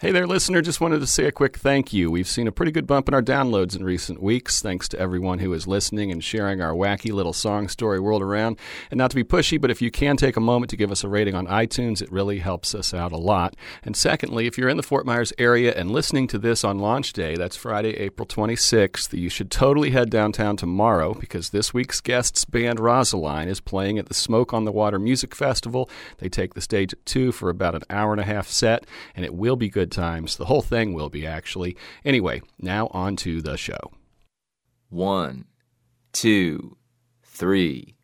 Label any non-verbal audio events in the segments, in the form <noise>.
Hey there, listener. Just wanted to say a quick thank you. We've seen a pretty good bump in our downloads in recent weeks, thanks to everyone who is listening and sharing our wacky little song story world around. And not to be pushy, but if you can take a moment to give us a rating on iTunes, it really helps us out a lot. And secondly, if you're in the Fort Myers area and listening to this on launch day, that's Friday, April 26th, you should totally head downtown tomorrow because this week's guest's band Rosaline is playing at the Smoke on the Water Music Festival. They take the stage at 2 for about an hour and a half set, and it will be good good times. The whole thing will be, actually. Anyway, now on to the show. One, two, three.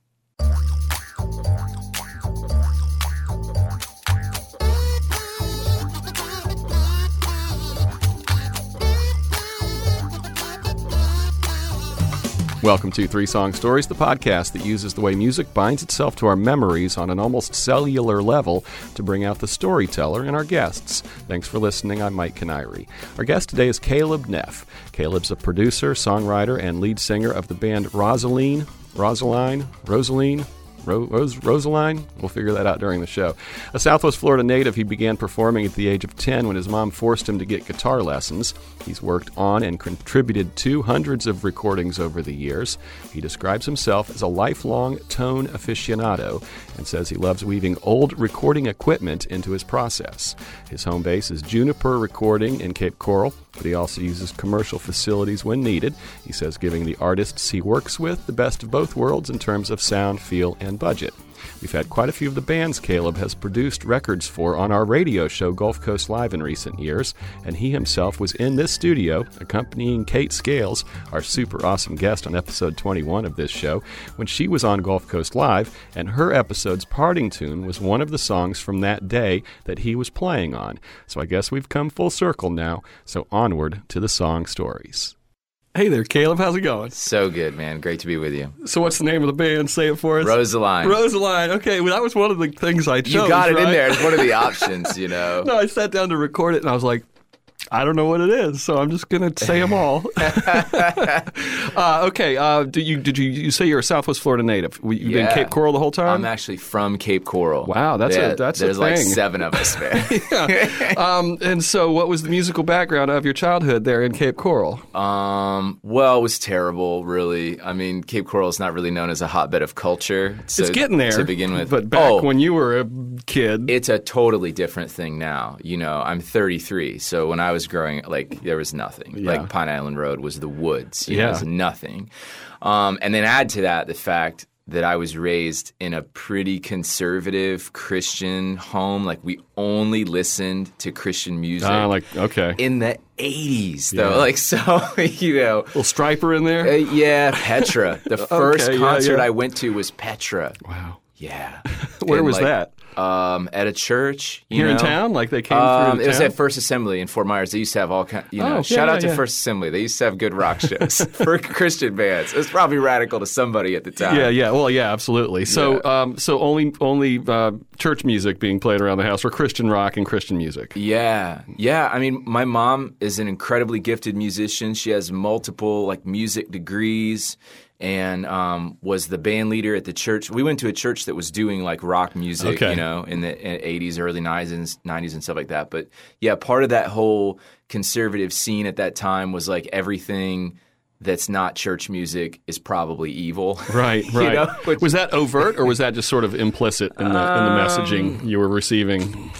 Welcome to Three Song Stories, the podcast that uses the way music binds itself to our memories on an almost cellular level to bring out the storyteller and our guests. Thanks for listening. I'm Mike Kiniry. Our guest today is Caleb Neff. Caleb's a producer, songwriter, and lead singer of the band Rosaline, Rosaline, Rosaline, Rose, Rosaline? We'll figure that out during the show. A Southwest Florida native, he began performing at the age of 10 when his mom forced him to get guitar lessons. He's worked on and contributed to hundreds of recordings over the years. He describes himself as a lifelong tone aficionado and says he loves weaving old recording equipment into his process. His home base is Juniper Recording in Cape Coral, but he also uses commercial facilities when needed. He says giving the artists he works with the best of both worlds in terms of sound, feel, and budget. We've had quite a few of the bands Caleb has produced records for on our radio show Gulf Coast Live in recent years, and he himself was in this studio accompanying Kate Scales, our super awesome guest on episode 21 of this show, when she was on Gulf Coast Live, and her episode's parting tune was one of the songs from that day that he was playing on. So I guess we've come full circle now, so onward to the song stories. Hey there, Caleb. How's it going? So good, man. Great to be with you. So, what's the name of the band? Say it for us. Rosaline. Rosaline. Okay, well, that was one of the things I chose. You got it right? in there. It's one of the <laughs> options, you know. no, I sat down to record it, and I was like, I don't know what it is, so I'm just gonna say them all. <laughs> uh, okay. Uh, did you did you you say you're a Southwest Florida native? You've Yeah. been Cape Coral the whole time. I'm actually from Cape Coral. Wow, that's a- Yeah, that's a There's like seven of us, man. <laughs> um, and so, what was the musical background of your childhood there in Cape Coral? um, well, it was terrible, really. I mean, Cape Coral is not really known as a hotbed of culture. So, it's getting there to begin with. but back oh, when you were a kid, it's a totally different thing now. You know, I'm 33, so when I was growing, like there was nothing. Yeah. Like Pine Island Road was the woods. You Yeah. know, it was nothing. Um, and then add to that the fact that I was raised in a pretty conservative Christian home. Like we only listened to Christian music. Ah, like okay, in the 80s, though. Yeah. Like, <laughs> so, you know. little Stryper in there. Uh, yeah, Petra. The <laughs> first Okay, yeah, concert yeah. I went to was Petra. wow, Yeah. <laughs> where And, was like, that? Um, at a church you Here in town? Like they came Um, through it was town? at First Assembly in Fort Myers. They used to have all kind. You know, Oh, yeah, shout yeah, out to. First Assembly. They used to have good rock shows <laughs> for Christian bands. It was probably radical to somebody at the time. Yeah, yeah. Well, yeah, absolutely. So, Yeah. um, so only only uh, church music being played around the house, or Christian rock and Christian music. Yeah, yeah. I mean, my mom is an incredibly gifted musician. She has multiple like music degrees, and um, was the band leader at the church. We went to a church that was doing like rock music, Okay. you know, in the '80s, early '90s, '90s, and stuff like that. But yeah, part of that whole conservative scene at that time was like everything that's not church music is probably evil. <laughs> Right, right. know, which- was that overt, or was that just sort of implicit in the in the messaging Um, you were receiving?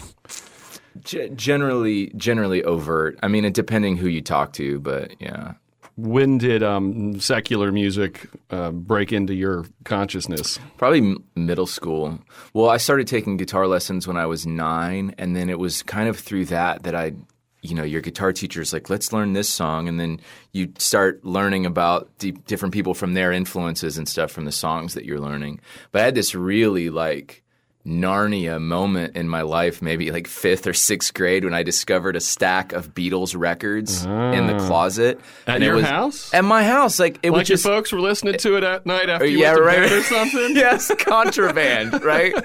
G- generally, generally overt. I mean, it depending who you talk to, but yeah. When did um, secular music uh, break into your consciousness? Probably middle school. Well, I started taking guitar lessons when I was nine, and then it was kind of through that that I, you know, your guitar teacher's like, let's learn this song, and then you start learning about di- different people from their influences and stuff from the songs that you're learning. But I had this really like Narnia moment in my life, maybe like fifth or sixth grade, when I discovered a stack of Beatles records in the ah. closet At And it your was- house? At my house, like it Like was just folks were listening to it at night after uh, you yeah, went to right. bed or something? <laughs> yes, contraband, right? <laughs>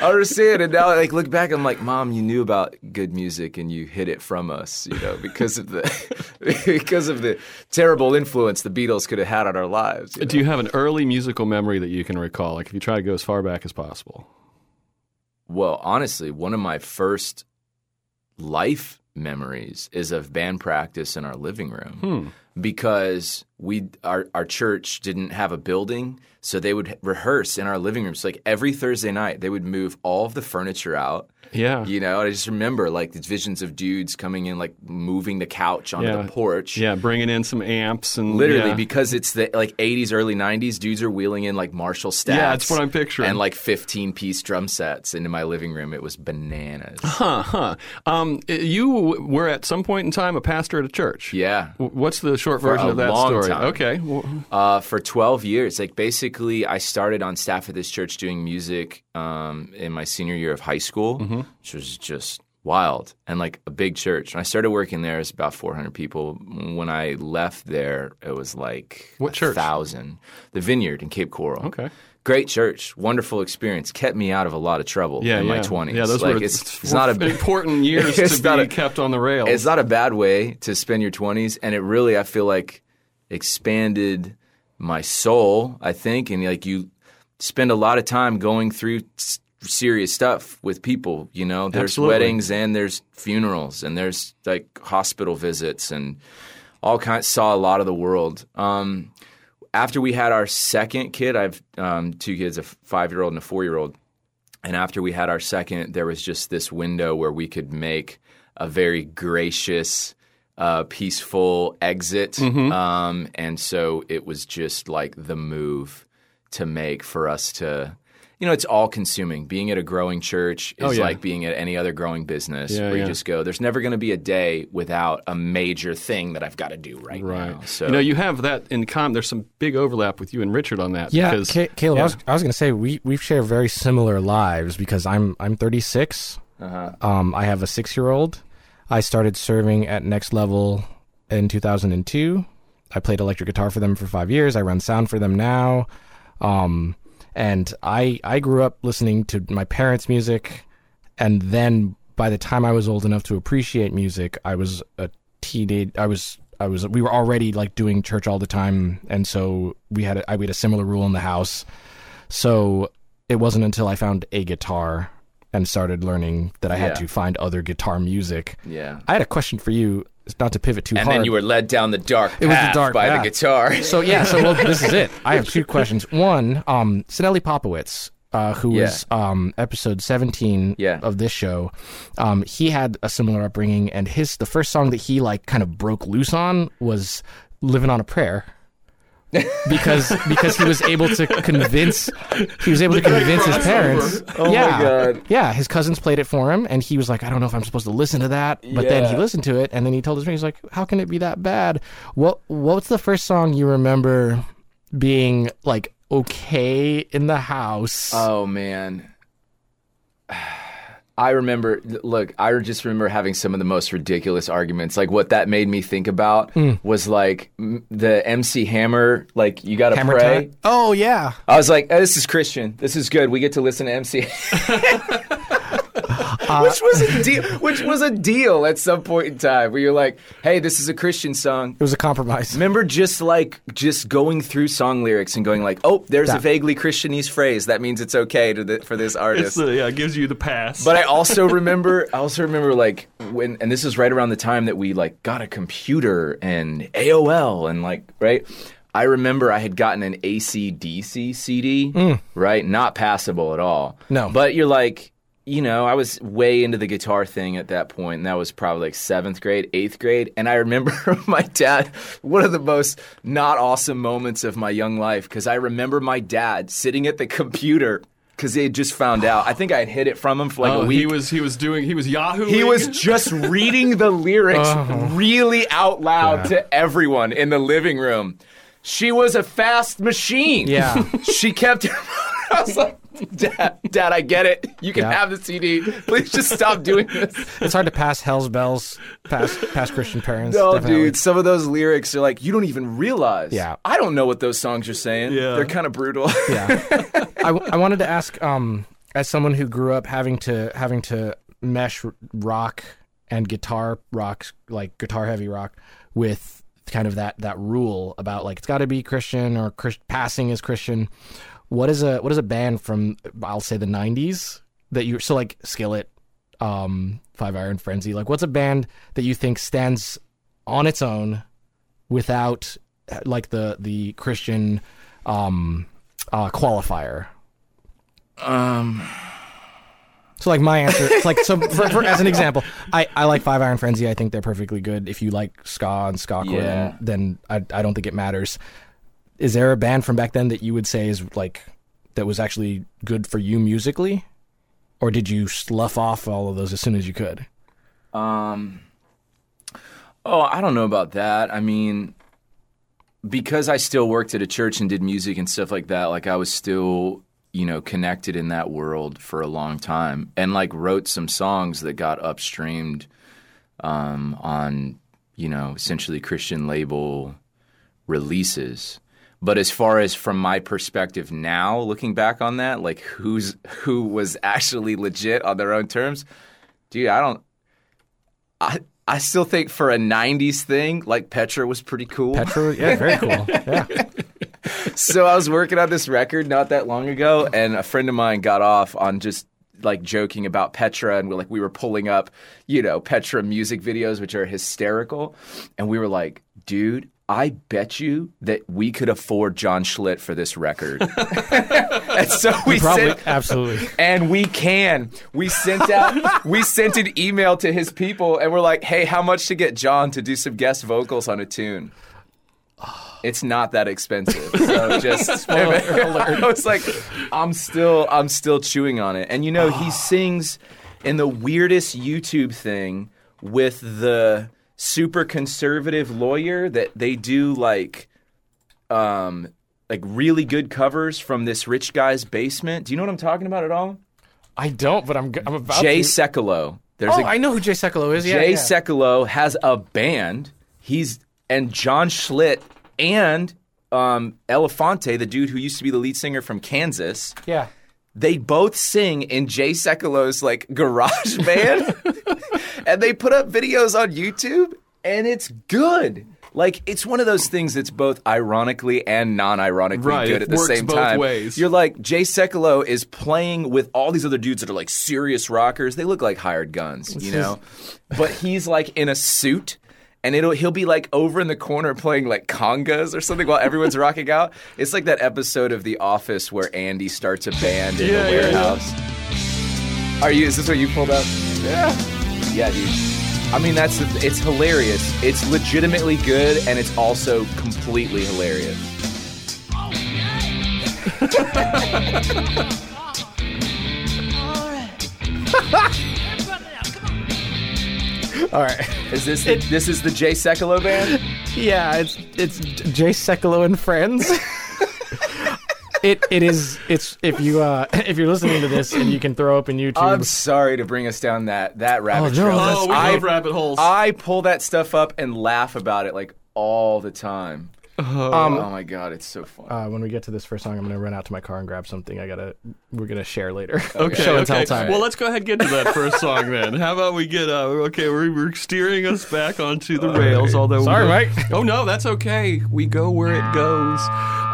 I understand, and now like look back, I'm like, Mom, you knew about good music and you hid it from us, you know, because of the <laughs> because of the terrible influence the Beatles could have had on our lives. you know? Do you have an early musical memory that you can recall? Like if you try to go as far back as possible. Well, honestly, one of my first life memories is of band practice in our living room hmm. because we our our church didn't have a building, so they would rehearse in our living rooms. like every Thursday night, they would move all of the furniture out. Yeah. You know, I just remember like these visions of dudes coming in, like moving the couch onto Yeah. the porch. Yeah, bringing in some amps and Literally, yeah. because it's the like 80s, early 90s, dudes are wheeling in like Marshall stacks. Yeah, that's what I'm picturing. And like 15 piece drum sets into my living room. It was bananas. Huh, huh. Um, you were at some point in time a pastor at a church. yeah. What's the short version a of that story? time. Okay. Uh, for 12 years. Like basically, I started on staff at this church doing music um, in my senior year of high school, Mm-hmm. Which was just wild and like a big church. When I started working there, it was about 400 people. When I left there, it was like What a church? thousand. The Vineyard in Cape Coral. Okay. Great church, wonderful experience. Kept me out of a lot of trouble yeah, in yeah. my 20s. Yeah, those like, were it's, it's, it's not a <laughs> important <laughs> years to be a- kept on the rails. it's not a bad way to spend your 20s and it really i feel like expanded my soul i think and like you spend a lot of time going through serious stuff with people you know there's Absolutely. weddings and there's funerals and there's like hospital visits and all kinds saw a lot of the world um, after we had our second kid i have um, two kids a five year old and a four year old and after we had our second, there was just this window where we could make a very gracious, uh, peaceful exit. Mm-hmm. Um, and so it was just like the move to make for us to, you know, it's all consuming. Being at a growing church is Oh, yeah. like being at any other growing business Yeah, where yeah. you just go, there's never going to be a day without a major thing that I've got to do right, Right. now. So, you know, you have that in common. There's some big overlap with you and Richard on that. Yeah, because, Ca- Caleb, yeah. I was, I was going to say we we share very similar lives because I'm I'm 36. uh-huh. Um, I have a six year old. I started serving at Next Level in 2002. I played electric guitar for them for five years. I run sound for them now. Um, and I I grew up listening to my parents' music, and then by the time I was old enough to appreciate music, I was a teenage. I was I was we were already like doing church all the time, and so we had a, I we had a similar rule in the house. So it wasn't until I found a guitar and started learning that I had Yeah. to find other guitar music. yeah. I had a question for you, not to pivot too And hard. then you were led down the dark path It was the dark by path. the guitar. So yeah, so well, this is it. I have <laughs> two questions. One, um, Sinelli Popowitz, uh, who Yeah. was um, episode seventeen Yeah. of this show, um, he had a similar upbringing, and his the first song that he like kind of broke loose on was "Living on a Prayer." Because because he was able to convince he was able to convince his parents. Oh my yeah, God. yeah. His cousins played it for him, and he was like, "I don't know if I'm supposed to listen to that." But then he listened to it, and then he told his friends, "He's like, how can it be that bad?" What What's the first song you remember being like okay in the house? Oh man. I remember look, I just remember having some of the most ridiculous arguments. Like what that made me think about Hmm. was like m- the MC Hammer, like you got to pray. time? Oh yeah. I was like, oh, this is Christian. This is good. We get to listen to MC. <laughs> <laughs> <laughs> which uh, was a deal. <laughs> Which was a deal at some point in time where you're like, hey, this is a Christian song. It was a compromise. Remember just like just going through song lyrics and going like, oh, there's a vaguely Christianese phrase. That means it's okay to the, for this artist. It's the, yeah, it gives you the pass. But I also <laughs> remember, I also remember like when, and this is right around the time that we like got a computer and AOL and like right. I remember I had gotten an AC/DC CD, mm. right? Not passable at all. No. but you're like, you know, I was way into the guitar thing at that point, and that was probably like seventh grade, eighth grade. And I remember <laughs> my dad, one of the most not awesome moments of my young life, because I remember my dad sitting at the computer because they had just found out. I think I had hid it from him for like Oh, a week. he was he was doing he was Yahoo. He was just reading the lyrics <laughs> Uh-huh. really out loud to everyone in the living room. She was a fast machine. Yeah. <laughs> she kept. I was like, <laughs> Dad, Dad, I get it. You can Yeah. have the CD. Please just stop doing this. <laughs> It's hard to pass hell's bells past past Christian parents. No, definitely. dude, some of those lyrics are like, you don't even realize. Yeah. I don't know what those songs are saying. Yeah. They're kind of brutal. yeah. <laughs> I, I wanted to ask, um, as someone who grew up having to having to mesh rock and guitar rock, like guitar heavy rock, with kind of that that rule about like it's got to be Christian or Chris- passing is Christian. What is a what is a band from I'll say the '90s that you so like Skillet, um, Five Iron Frenzy. Like, what's a band that you think stands on its own without like the the Christian um, uh, qualifier? Um, So like my answer, it's like so for, for, as an example, I, I like Five Iron Frenzy. I think they're perfectly good. If you like ska and ska core, Yeah. then, then I I don't think it matters. Is there a band from back then that you would say is like that was actually good for you musically, or did you slough off all of those as soon as you could? Um, oh, I don't know about that. I mean, because I still worked at a church and did music and stuff like that, like I was still, you know, connected in that world for a long time and like wrote some songs that got upstreamed um, on, you know, essentially Christian label releases. But as far as from my perspective now, looking back on that, like who's who was actually legit on their own terms, dude, I don't I I still think for a '90s thing, like Petra was pretty cool. Petra, yeah, very cool. <laughs> Yeah, so I was working on this record not that long ago, and a friend of mine got off on just like joking about Petra, and we're like we were pulling up, you know, Petra music videos, which are hysterical, and we were like, dude. I bet you that we could afford John Schlitt for this record. <laughs> and so we probably sent, absolutely. and we can. We sent out we sent an email to his people and we're like, "Hey, how much to get John to do some guest vocals on a tune?" It's not that expensive. <laughs> So just <laughs> I was like, I'm still I'm still chewing on it. And you know, he ah. sings in the weirdest YouTube thing with the super conservative lawyer that they do like um like really good covers from this rich guy's basement. Do you know what I'm talking about at all? I don't, but I'm I'm about Jay to. Sekulow. There's Oh, a I know who Jay Sekulow is. Yeah, Jay yeah. Sekulow has a band. He's and John Schlitt and um, Elefante, the dude who used to be the lead singer from Kansas. yeah. They both sing in Jay Sekulow's like garage <laughs> band, and they put up videos on YouTube, and it's good. Like it's one of those things that's both ironically and non-ironically Right, good at the same both time. ways. You're like Jay Sekulow is playing with all these other dudes that are like serious rockers. They look like hired guns, you know. but he's like in a suit. And it'll he'll be like over in the corner playing like congas or something while everyone's <laughs> rocking out. It's like that episode of The Office where Andy starts a band in Yeah, the yeah, yeah. warehouse. Are you? Is this what you pulled up? Yeah. Yeah, dude. I mean, that's it's hilarious. It's legitimately good, and it's also completely hilarious. Oh, <laughs> <laughs> <laughs> All right. Is this the, this is the Jay Sekulow band? Yeah, it's it's Jay Sekulow and friends. <laughs> it it is it's if you uh if you're listening to this and you can throw up in YouTube. I'm sorry to bring us down that that rabbit no, trail. that's- Oh, we I, love rabbit holes. I pull that stuff up and laugh about it like all the time. Um, oh my god, it's so fun. uh, when we get to this first song, I'm gonna run out to my car and grab something. I gotta we're gonna share later. <laughs> Okay, Show and tell okay. time. Well, let's go ahead and get to that first song then. How about we get uh okay, we're, we're steering us back onto the rails, although Sorry, we Mike. Oh no, that's okay. We go where it goes.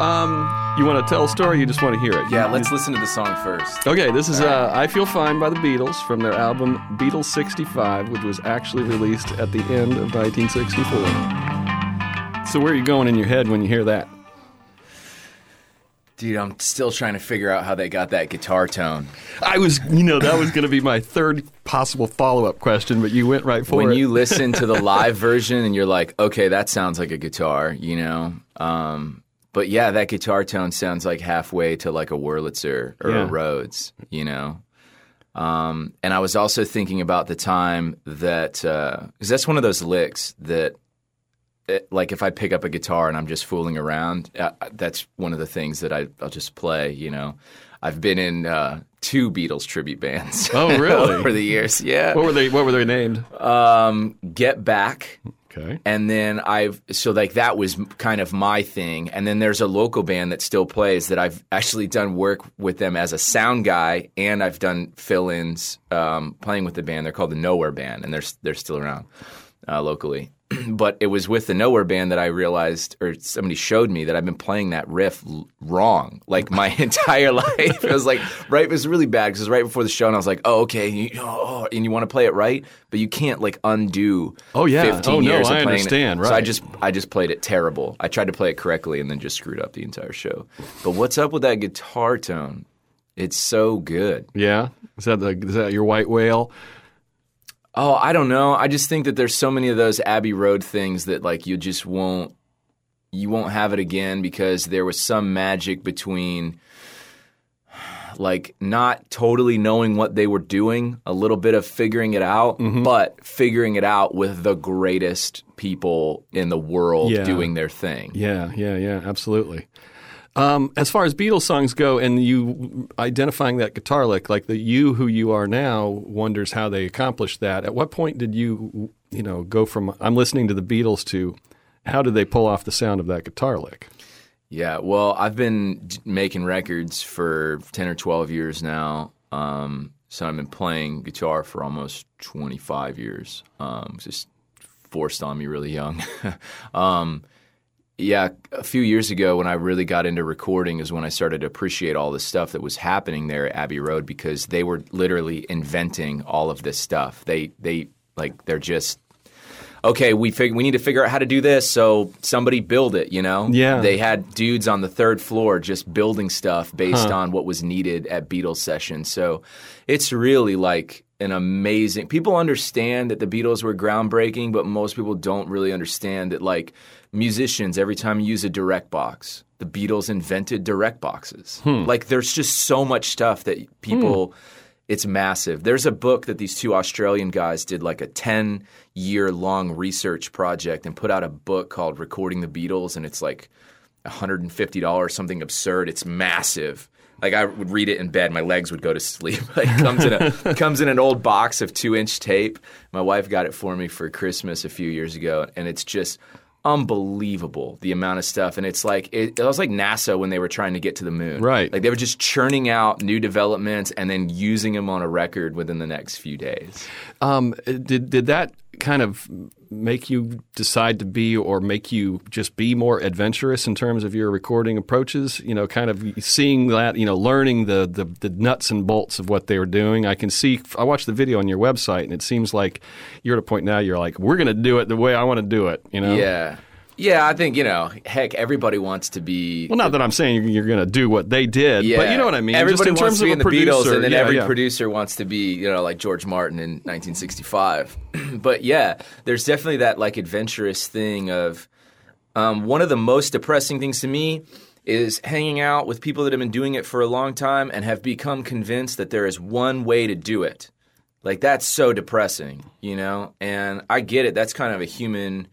Um you want to tell a story, you just want to hear it. yeah, let's listen to the song first. Okay, this is uh, I Feel Fine by the Beatles from their album Beatles 65, which was actually released at the end of 1964. So, where are you going in your head when you hear that? Dude, I'm still trying to figure out how they got that guitar tone. I was, you know, that was going to be my third possible follow up question, but you went right for when it. When you listen to the <laughs> live version and you're like, okay, that sounds like a guitar, you know. Um, but yeah, that guitar tone sounds like halfway to like a Wurlitzer or Yeah. a Rhodes, you know. Um, and I was also thinking about the time that because that's one of those licks that. It, like if I pick up a guitar and I'm just fooling around, uh, that's one of the things that I, I'll just play. You know, I've been in uh, two Beatles tribute bands. Oh, <laughs> really? over the years, yeah. what were they? What were they named? Um, Get Back, Okay. and then I've so like that was kind of my thing. And then there's a local band that still plays that I've actually done work with them as a sound guy, and I've done fill-ins um, playing with the band. They're called the Nowhere Band, and they're they're still around uh, locally. <clears throat> but it was with the Nowhere band that I realized, or somebody showed me that I've been playing that riff l- wrong, like my <laughs> entire life. It was like right, it was really bad because it was right before the show, and I was like, oh okay, you, oh, oh and you want to play it right, but you can't like undo. Oh, yeah. 15 Oh, no, years of I understand. it. understand, So I just I just played it terrible. I tried to play it correctly and then just screwed up the entire show. But what's up with that guitar tone? It's so good. Yeah, is that the, is that your white whale? Oh, I don't know. I just think that there's so many of those Abbey Road things that like you just won't you won't have it again because there was some magic between like not totally knowing what they were doing, a little bit of figuring it out, mm-hmm. but figuring it out with the greatest people in the world Yeah. doing their thing. Yeah, yeah, yeah, absolutely. Um, as far as Beatles songs go, and you identifying that guitar lick, like the you who you are now wonders how they accomplished that. At what point did you, you know, go from I'm listening to the Beatles to how did they pull off the sound of that guitar lick? Yeah, well, I've been making records for 10 or 12 years now. Um, so I've been playing guitar for almost 25 years. Um, just forced on me really young. <laughs> um, yeah, a few years ago when I really got into recording is when I started to appreciate all the stuff that was happening there at Abbey Road because they were literally inventing all of this stuff. They they like they're just okay, we fig- we need to figure out how to do this, so somebody build it, you know? Yeah. They had dudes on the third floor just building stuff based on what was needed at Beatles sessions. So it's really like an amazing people understand that the Beatles were groundbreaking, but most people don't really understand that like musicians, every time you use a direct box, the Beatles invented direct boxes. Hmm. Like there's just so much stuff that people hmm. it's massive. There's a book that these two Australian guys did like a 10 year long research project and put out a book called Recording the Beatles and it's like $150 something absurd. It's massive. Like I would read it in bed, my legs would go to sleep. <laughs> Like it comes in a <laughs> comes in an old box of two inch tape. My wife got it for me for Christmas a few years ago, and it's just unbelievable the amount of stuff. And it's like it, it was like NASA when they were trying to get to the moon. Right. Like they were just churning out new developments and then using them on a record within the next few days. Um, did did that kind of make you decide to be or make you just be more adventurous in terms of your recording approaches? You know, kind of seeing that, you know, learning the the, the nuts and bolts of what they were doing. I can see. I watched the video on your website, and it seems like you're at a point now. You're like, we're going to do it the way I want to do it. You know. Yeah. Yeah, I think, you know, heck, everybody wants to be Well, not that I'm saying you're, going to do what they did, Yeah. but you know what I mean. Everybody Just in wants terms to be of in a the Beatles, producer, and then yeah, every yeah. producer wants to be, you know, like George Martin in 1965. <clears throat> but yeah, there's definitely that like adventurous thing of um, one of the most depressing things to me is hanging out with people that have been doing it for a long time and have become convinced that there is one way to do it. Like that's so depressing, you know? And I get it. That's kind of a human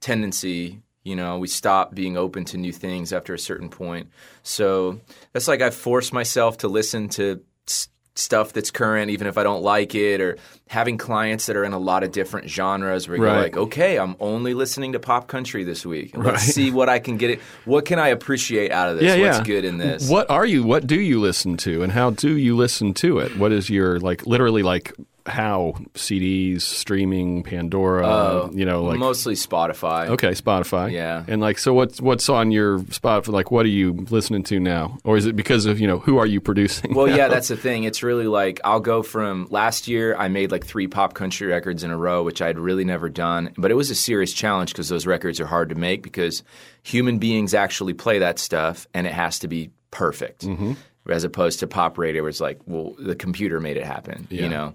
tendency. You know, we stop being open to new things after a certain point. So that's like i force myself to listen to s- stuff that's current, even if I don't like it, or having clients that are in a lot of different genres where you're Right. like, okay, I'm only listening to pop country this week. Let's Right. see what I can get it. What can I appreciate out of this? Yeah, What's yeah. good in this? What are you? What do you listen to, and how do you listen to it? What is your like? Literally, like how CDs, streaming, Pandora. you know, like Mostly Spotify. okay, Spotify. Yeah. and like so, what's what's on your Spotify? Like, what are you listening to now, or is it because of you know who are you producing? Well, now? yeah, that's the thing. It's really like I'll go from last year. I made like three pop country records in a row, which I'd really never done. But it was a serious challenge because those records are hard to make because human beings actually play that stuff, and it has to be perfect. Mm-hmm. As opposed to pop radio, where it's like, well, the computer made it happen. Yeah. You know.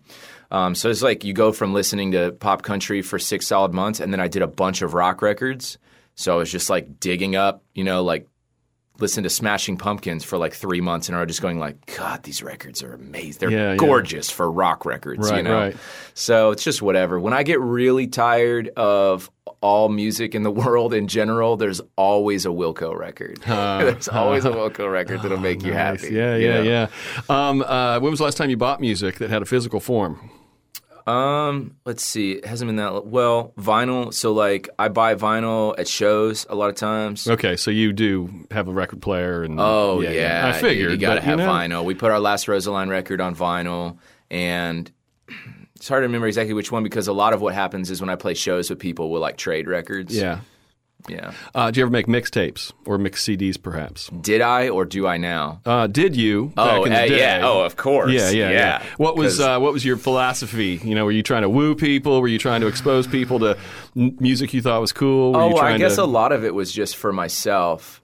Um, so it's like you go from listening to pop country for six solid months, and then I did a bunch of rock records. So I was just like digging up, you know, like listen to Smashing Pumpkins for like three months and are just going like, God, these records are amazing. They're Yeah, yeah. gorgeous for rock records, you know. right. So it's just whatever. When I get really tired of all music in the <laughs> world in general, there's always a Wilco record. <laughs> there's always a Wilco record that'll make you Nice. happy. Yeah, you yeah, know? yeah. Um, uh, when was the last time you bought music that had a physical form? Um, let's see. It hasn't been that well. Vinyl. So like, I buy vinyl at shows a lot of times. Okay, so you do have a record player, and Oh yeah, I figured. you, got to but, have know, vinyl. We put our last Rosaline record on vinyl, and it's hard to remember exactly which one because a lot of what happens is when I play shows with people, we'll like trade records. Yeah. Yeah. Uh, do you ever make mixtapes or mix CDs, perhaps? Did I or do I now? Uh, did you? Back oh, in the uh, yeah. Oh, of course. Yeah, yeah, yeah. What was uh, what was your philosophy? You know, were you trying to woo people? Were you trying to expose people to music you thought was cool? Were Oh, I guess to... a lot of it was just for myself.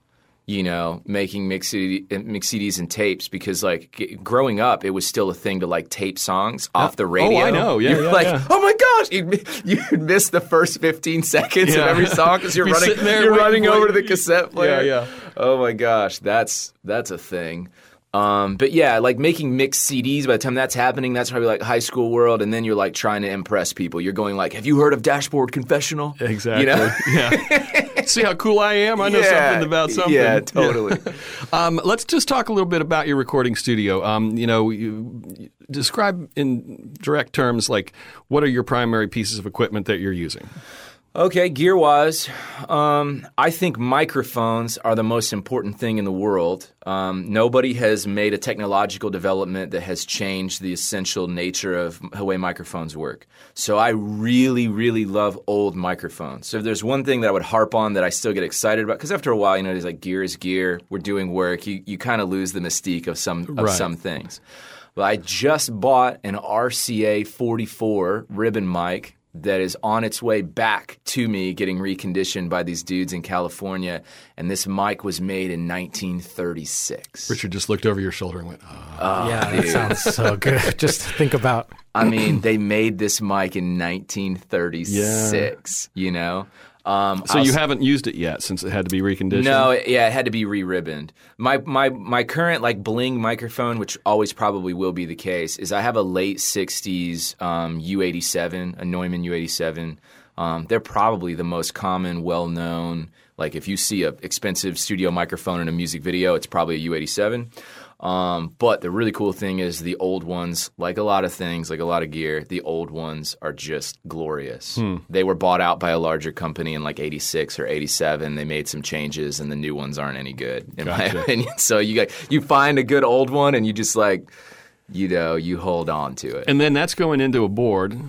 You know, making mix, CD, mix CDs and tapes because, like, g- growing up, it was still a thing to like tape songs off the radio. oh, I know. Yeah, you're yeah, like, yeah. oh my gosh, you'd, you'd miss the first fifteen seconds Yeah. of every song because you're running, you're running over to the cassette player. Yeah, yeah. Oh my gosh, that's that's a thing. Um, but yeah, like making mixed CDs. By the time that's happening, that's probably like high school world, and then you're like trying to impress people. You're going like, "Have you heard of Dashboard Confessional?" Exactly. You know? <laughs> yeah. See how cool I am? I know Yeah. something about something. Yeah, totally. <laughs> Um, let's just talk a little bit about your recording studio. Um, you know, you, you describe in direct terms like what are your primary pieces of equipment that you're using? Okay, gear wise, um, I think microphones are the most important thing in the world. Um, nobody has made a technological development that has changed the essential nature of the way microphones work. So I really, really love old microphones. So if there's one thing that I would harp on that I still get excited about, because after a while, you know, it's like gear is gear. We're doing work. You you kind of lose the mystique of some of Right. some things. But I just bought an RCA 44 ribbon mic that is on its way back to me getting reconditioned by these dudes in California. And this mic was made in 1936. Richard just looked over your shoulder and went, oh. yeah, that ah, sounds so good. <laughs> Just think about I mean, they made this mic in 1936, you know? Um, So I'll you s- haven't used it yet since it had to be reconditioned? No, it- yeah, it had to be re-ribboned. My my my current like bling microphone, which always probably will be the case, is I have a late '60s um, U87, a Neumann U87. Um, they're probably the most common, well-known. Like if you see a expensive studio microphone in a music video, it's probably a U87. Um, but the really cool thing is the old ones, like a lot of things, like a lot of gear, the old ones are just glorious. They were bought out by a larger company in like 86 or 87. They made some changes and the new ones aren't any good in my opinion. <laughs> So you got, you find a good old one and you just like, you know, you hold on to it. And then that's going into a board.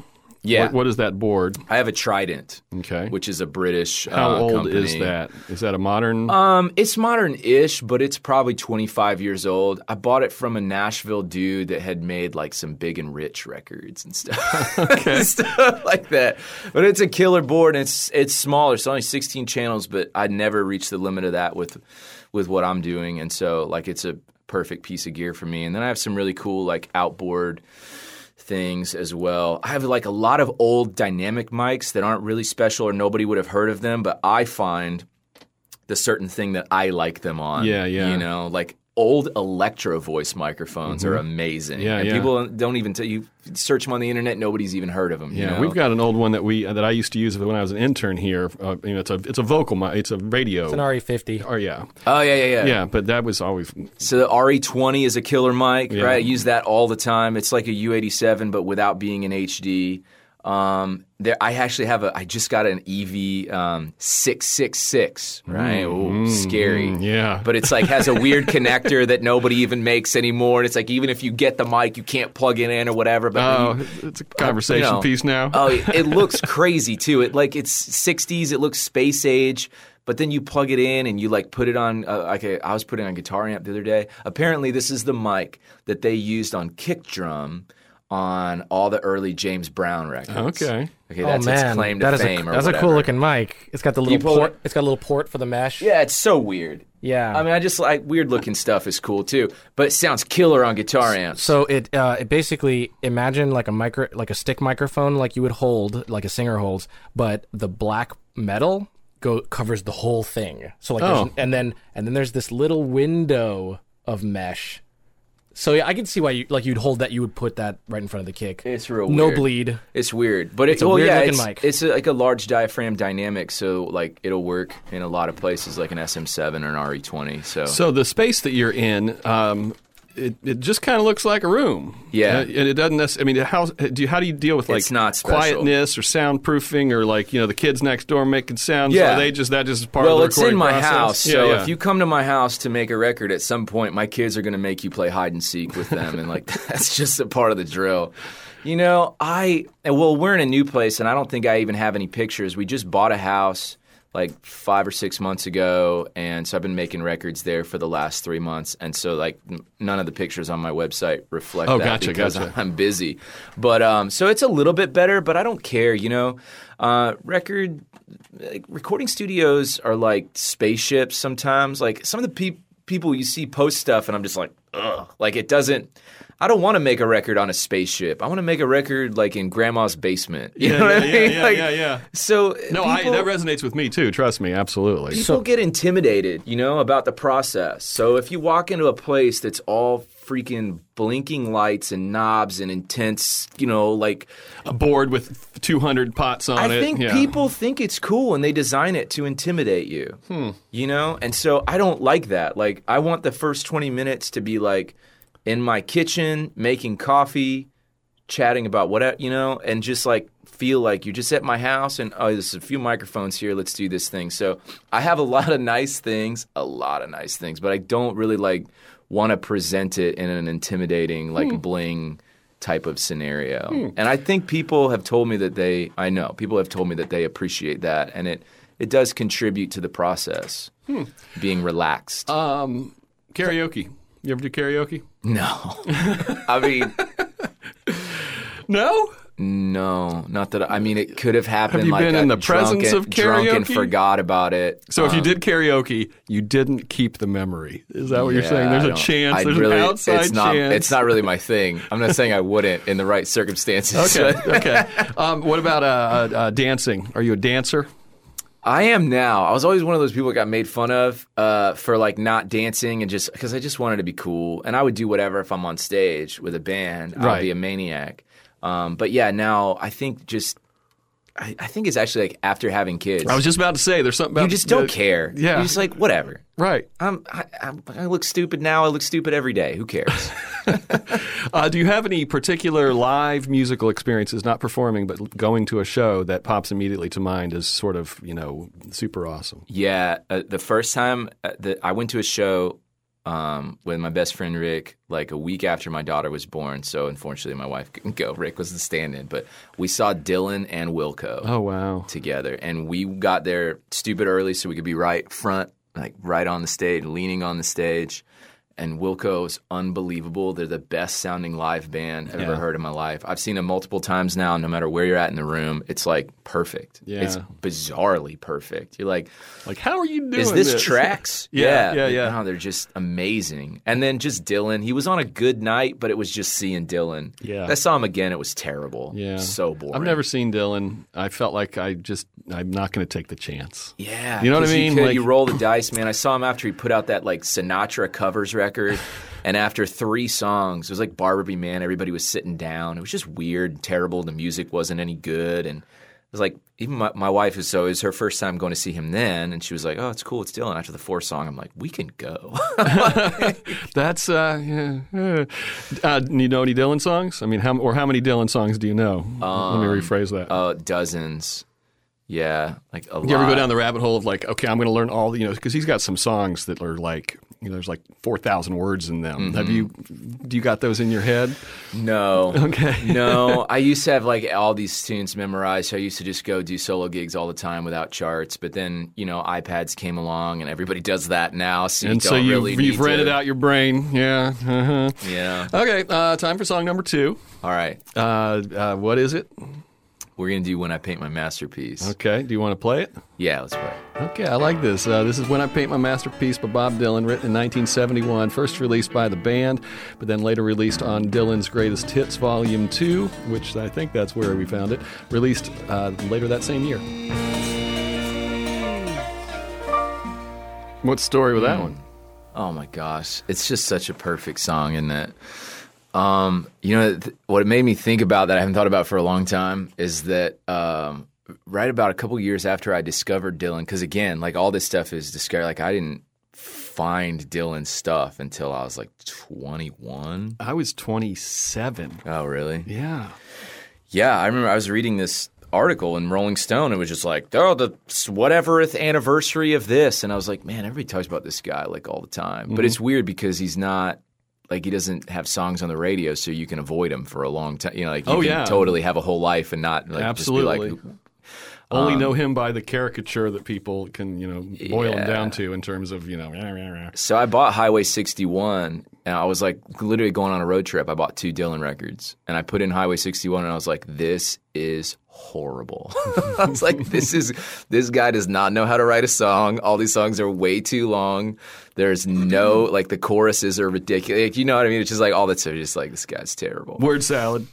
Yeah. What, what is that board? I have a Trident, Okay. which is a British How uh, old is that? Is that a modern? Um, it's modern-ish, but it's probably 25 years old. I bought it from a Nashville dude that had made like some big and rich records and stuff, <laughs> <laughs> stuff like that. But it's a killer board. And it's it's smaller. It's only 16 channels, but I never reached the limit of that with with what I'm doing, and so like it's a perfect piece of gear for me. And then I have some really cool like outboard things as well. I have like a lot of old dynamic mics that aren't really special or nobody would have heard of them, but I find the certain thing that I like them on. Yeah, yeah. You know, like old Electro-Voice microphones are amazing. Mm-hmm. Yeah, and yeah. people don't even tell you search them on the internet, nobody's even heard of them. you yeah, know? we've got an old one that we that I used to use when I was an intern here. Uh, you know, it's a it's a vocal mic. It's a radio. it's an RE50. Oh yeah, Oh yeah, yeah, yeah. yeah. But that was always So the RE20 is a killer mic, Yeah. right? I use that all the time. It's like a U87, but without being an HD. Um, there, I actually have a. I just got an EV um, six six six. Right, Ooh, scary. Mm, yeah. but it's like has a weird <laughs> connector that nobody even makes anymore. And it's like even if you get the mic, you can't plug it in or whatever. But oh, you- it's a conversation you know. piece now. Oh, it it <laughs> looks crazy too. It like it's 60s. It looks space age. But then you plug it in and you like put it on. Uh, like a, I was putting on guitar amp the other day. Apparently, this is the mic that they used on kick drum on all the early James Brown records. Okay. Okay, Oh that's its man, claim to that is fame a, that's a cool looking mic. It's got the little port. it? It's got a little port for the mesh. Yeah, it's so weird. Yeah. I mean, I just like weird looking stuff is cool too, but it sounds killer on guitar amps. So it uh, it basically imagine like a micro like a stick microphone like you would hold like a singer holds, but the black metal go covers the whole thing. So like Oh. and then and then there's this little window of mesh. So yeah, I can see why you like you'd hold that you would put that right in front of the kick. It's real no bleed. It's weird, but it's a well, yeah, weird-looking it's, mic. it's a, like a large diaphragm dynamic, so like it'll work in a lot of places, like an SM7 or an RE20. So, So the space that you're in, um, it, it just kind of looks like a room. Yeah. And it doesn't. Necessarily, I mean, how do you, how do you deal with like quietness or soundproofing or like you know the kids next door making sounds? Yeah. Are they just that just part well, of the it's in recording my process? house, Yeah, so yeah. if you come to my house to make a record, at some point, my kids are going to make you play hide and seek with them, and like <laughs> that's just a part of the drill. You know, I well, we're in a new place, and I don't think I even have any pictures. We just bought a house like five or six months ago, and so I've been making records there for the last three months, and so like n- none of the pictures on my website reflect Oh, that gotcha, because gotcha. <laughs> I'm busy. But um, so it's a little bit better, but I don't care. You know, uh, record like, recording studios are like spaceships sometimes. Like some of the pe- people you see post stuff, and I'm just like, ugh. Like it doesn't. I don't want to make a record on a spaceship. I want to make a record like in grandma's basement. You Yeah, know what yeah, I mean? yeah, yeah, Like, yeah, yeah. So No, I, that resonates with me too. Trust me, absolutely. People get intimidated, you know, about the process. So if you walk into a place that's all freaking blinking lights and knobs and intense, you know, like a board with 200 pots on I it. I think yeah. people think it's cool and they design it to intimidate you. Hmm. You know? And so I don't like that. Like I want the first 20 minutes to be like in my kitchen making coffee, chatting about what you know, and just like feel like you're just at my house and oh there's a few microphones here, let's do this thing. So I have a lot of nice things, a lot of nice things, but I don't really like want to present it in an intimidating like hmm. bling type of scenario. Hmm. And I think people have told me that they I know, people have told me that they appreciate that and it it does contribute to the process. Hmm. Being relaxed. Um, karaoke. You ever do karaoke? no. <laughs> I mean <laughs> No. No, not that. I mean, it could have happened. Have you like been in the presence and- of drunk and forgot about it. So if you Um, did karaoke, you didn't keep the memory. Is that what you're saying? There's a chance. I There's really, an outside it's not, chance. It's not really my thing. I'm not saying I wouldn't in the right circumstances. Okay. <laughs> okay. Um, what about uh, uh, uh, dancing? Are you a dancer? I am now. I was always one of those people that got made fun of uh, for like not dancing and just because I just wanted to be cool. And I would do whatever if I'm on stage with a band. I'd be a maniac. Um, but yeah, now I think just I, I think it's actually like after having kids, I was just about to say there's something about you just don't uh, care. yeah. you're just like whatever. Right. I'm, I, I, I look stupid now. I look stupid every day. Who cares? <laughs> Uh, do you have any particular live musical experiences, not performing, but going to a show that pops immediately to mind as sort of, you know, super awesome? yeah, uh, the first time uh, that I went to a show um, with my best friend Rick, like a week after my daughter was born. So unfortunately, my wife couldn't go. Rick was the stand-in, but we saw Dylan and Wilco. Oh, wow. together. And we got there stupid early so we could be right front, like right on the stage, leaning on the stage. And Wilco's unbelievable. They're the best sounding live band I've ever heard in my life. I've seen them multiple times now. No matter where you're at in the room, it's like perfect. Yeah. It's bizarrely perfect. You're like, Like, how are you doing is this, tracks? <laughs> Yeah, yeah, yeah. No, they're just amazing. And then just Dylan. He was on a good night, but it was just seeing Dylan. Yeah. I saw him again. It was terrible. Yeah. So boring. I've never seen Dylan. I felt like I just, I'm not going to take the chance. Yeah, You know what I mean? You, could- Like- you roll the dice, man. I saw him after he put out that like Sinatra covers record, and after three songs, it was like Barbara B. Mann. Everybody was sitting down. It was just weird, and terrible. The music wasn't any good, and it was like even my, my wife was so it was her first time going to see him then, and she was like, "Oh, it's cool, it's Dylan." After the fourth song, I'm like, "We can go." <laughs> That's, uh, yeah. yeah. Uh, you know any Dylan songs? I mean, how, or how many Dylan songs do you know? Let me rephrase that. uh, dozens, yeah, like a lot. you ever go down the rabbit hole of like, okay, I'm going to learn all the, you know, because he's got some songs that are like, you know, there's like 4,000 words in them. Have you, do you got those in your head? No. <laughs> Okay. no, I used to have like all these tunes memorized. So I used to just go do solo gigs all the time without charts. But then, you know, iPads came along and everybody does that now. So you And don't so you've, really you've rented to, out your brain. Yeah. Uh-huh. Yeah. Okay. Uh, time for song number two. All right. Uh, uh, what is it? We're going to do When I Paint My Masterpiece. Okay. Do you want to play it? Yeah, let's play. Okay, I like this. Uh, this is When I Paint My Masterpiece by Bob Dylan, written in 1971. First released by the band, but then later released on Dylan's Greatest Hits Volume 2, which I think that's where we found it. Released uh, later that same year. What's the story with that one? Oh my gosh, it's just such a perfect song, isn't it? Um, you know th- what it made me think about that I haven't thought about for a long time is that um, right about a couple years after I discovered Dylan, because again, like all this stuff is discovered. Like I didn't find Dylan's stuff until I was like 21. I was 27. Oh, really? Yeah. Yeah, I remember I was reading this article in Rolling Stone. It was just like, oh, the whateverth anniversary of this, and I was like, man, everybody talks about this guy like all the time. But it's weird because he's not like he doesn't have songs on the radio, so you can avoid him for a long time. You know, like you Oh, can yeah. totally have a whole life and not like, Absolutely. Just be like, Only know um, him by the caricature that people can, you know, boil him down to in terms of, you know, rah, rah, rah. So I bought Highway 61, and I was like literally going on a road trip. I bought two Dylan records, and I put in Highway 61, and I was like, "This is horrible." <laughs> I was like, "This is this guy does not know how to write a song. All these songs are way too long. There's no like the choruses are ridiculous. Like, you know what I mean? It's just like all that's just like this guy's terrible." Word salad.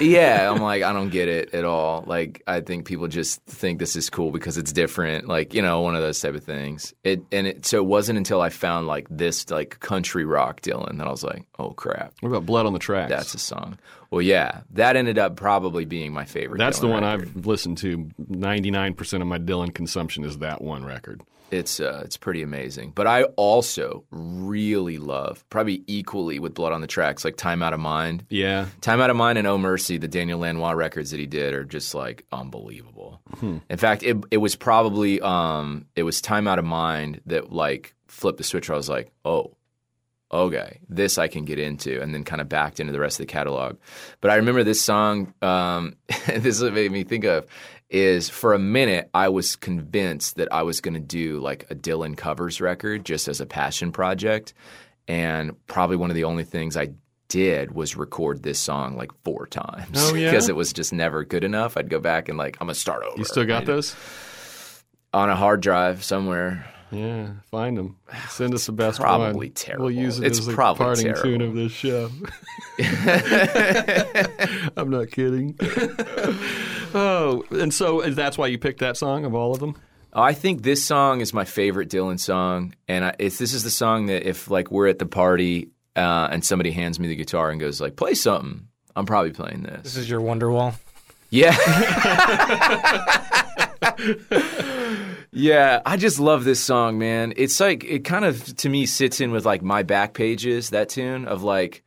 Yeah, I'm like, I don't get it at all. Like, I think people just think this is cool because it's different. Like, you know, one of those type of things. It and it so it wasn't until I found like this like country rock Dylan that I was like, oh crap, What about Blood on the Tracks? that's a song. Well, yeah, that ended up probably being my favorite. That's the one record. I've listened to. 99% of my Dylan consumption is that one record. It's uh, it's pretty amazing. But I also really love, probably equally with Blood on the Tracks, like Time Out of Mind. Yeah. Time Out of Mind and Oh Mercy, the Daniel Lanois records that he did are just like unbelievable. Hmm. In fact, it it was probably um it was Time Out of Mind that like flipped the switch. Where I was like, oh, okay, this I can get into, and then kind of backed into the rest of the catalog. But I remember this song. Um, <laughs> this is what made me think of is for a minute I was convinced that I was going to do like a Dylan covers record just as a passion project, and probably one of the only things I did was record this song like four times Oh, yeah? <laughs> because it was just never good enough. I'd go back and like I'm gonna start over. You still got those? on a hard drive somewhere. Yeah, find them. Send us the best Probably one. terrible. We'll use it It's as the probably parting terrible. tune of this show. <laughs> <laughs> I'm not kidding. Oh, and so that's why you picked that song of all of them? I think this song is my favorite Dylan song, and I, it's, this is the song that if like we're at the party uh, and somebody hands me the guitar and goes like play something, I'm probably playing This this. is your Wonderwall. Yeah. <laughs> yeah, I just love this song, man. It's like it kind of to me sits in with like my back pages that tune of like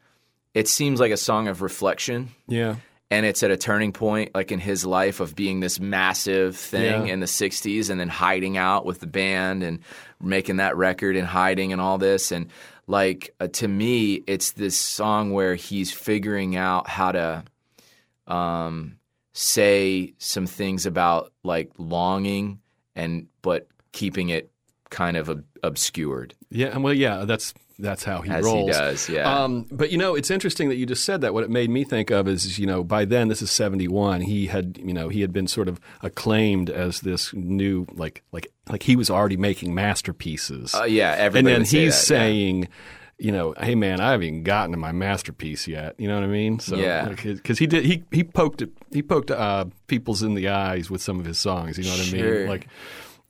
it seems like a song of reflection. Yeah. And it's at a turning point like in his life of being this massive thing Yeah. in the 60s and then hiding out with the band and making that record and hiding and all this and like uh, to me it's this song where he's figuring out how to um, say some things about like longing and but keeping it kind of ob- obscured Yeah, and well, yeah, that's that's how he as rolls. he does yeah Um, but you know, it's interesting that you just said that. What it made me think of is, you know, by then this is seventy one. He had, you know, he had been sort of acclaimed as this new, like, like, like he was already making masterpieces. Uh, yeah and then say he's that, yeah. saying, you know, hey man, I haven't even gotten to my masterpiece yet. You know what I mean? So, Yeah. because he did, he he poked he poked uh, people's in the eyes with some of his songs. You know what I mean? Like,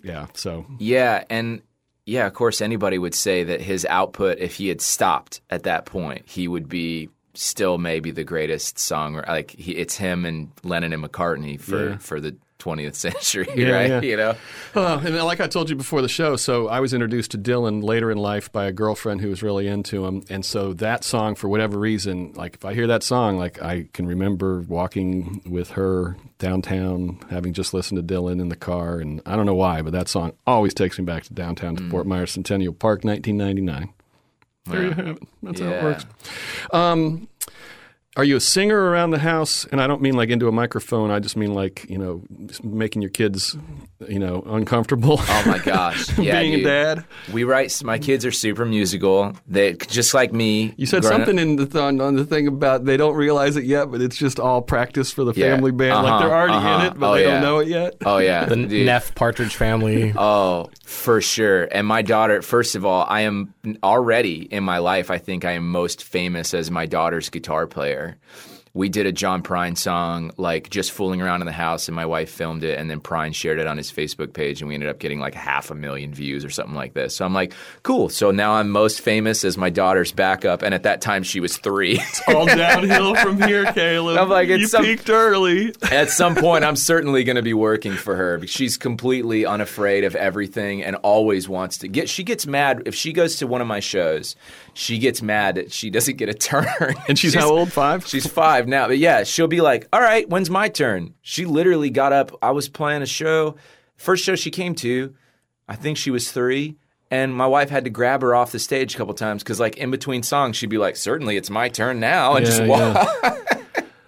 yeah. So Yeah, and yeah, of course, anybody would say that his output, if he had stopped at that point, he would be still maybe the greatest song. Like he, it's him and Lennon and McCartney for Yeah. for the 20th century, Yeah, right? yeah. You know, Uh, and like I told you before the show, so I was introduced to Dylan later in life by a girlfriend who was really into him, and so that song, for whatever reason, like if I hear that song, like I can remember walking with her downtown, having just listened to Dylan in the car, and I don't know why, but that song always takes me back to downtown to Fort Myers Centennial Park, 1999. There you have it. That's how it works. Um, are you a singer around the house? And I don't mean like into a microphone. I just mean like you know, making your kids, you know, uncomfortable. oh my gosh, <laughs> yeah, being dude. a dad. We write. My kids are super musical. They just like me. You said growing up- something in the th- on, on the thing about they don't realize it yet, but it's just all practice for the Yeah. family band. Like Uh-huh, they're already uh-huh. in it, but Oh, they yeah. don't know it yet. Oh yeah, The dude. Neff Partridge Family. Oh, for sure. And my daughter, first of all, I am already in my life, I think I am most famous as my daughter's guitar player. We did a John Prine song, like just fooling around in the house, and my wife filmed it, and then Prine shared it on his Facebook page, and we ended up getting like half a million views or something like this. So I'm like, cool. So now I'm most famous as my daughter's backup, and at that time she was three. <laughs> it's all downhill from here, Caleb. I'm like, it's you some- peaked early. At some point, I'm certainly going to be working for her. because She's completely unafraid of everything and always wants to get. She gets mad if she goes to one of my shows. She gets mad that she doesn't get a turn. <laughs> And she's, how old? Five. <laughs> She's five now, but yeah, she'll be like, "All right, when's my turn?" She literally got up. I was playing a show, first show she came to. I think she was three, And my wife had to grab her off the stage a couple times because, like, in between songs, she'd be like, "Certainly, it's my turn now," and just Yeah, walk.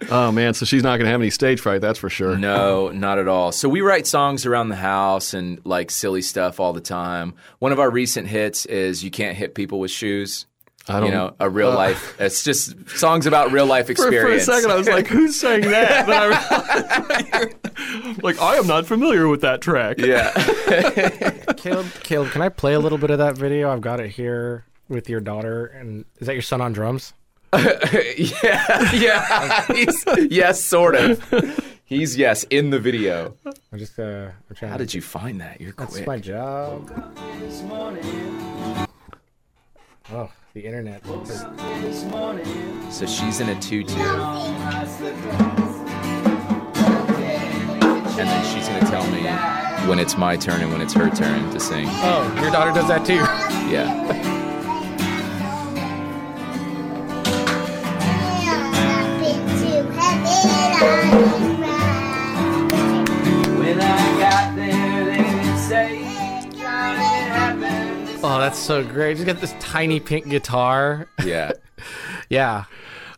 Oh man, so she's not going to have any stage fright, that's for sure. No, not at all. So we write songs around the house and like silly stuff all the time. One of our recent hits is "You Can't Hit People with Shoes." I don't You know, a real life. It's just songs about real life <laughs> For, for a experience. second, I was like, "Who's saying <laughs> that?" Then I realized, <laughs> like, I am not familiar with that track. yeah. Caleb, Caleb, can I play a little bit of that video? I've got it here with your daughter, and is that your son on drums? yeah, yeah. Yes, sort of. He's yes in the video. I'm just uh, I'm trying. How to, did you find that? You're That's quick. That's my job. Oh, the internet. So she's in a tutu, and then she's gonna tell me when it's my turn and when it's her turn to sing. Oh, your daughter does that too. Yeah. <laughs> Oh, that's so great. Just got this tiny pink guitar. Yeah. <laughs> Yeah.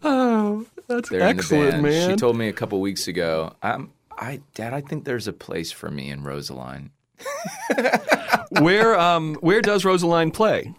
Oh, that's They're excellent, in the band. man. She told me a couple weeks ago, I'm, I, Dad, I think there's a place for me in Rosaline. <laughs> where um where does Rosaline play?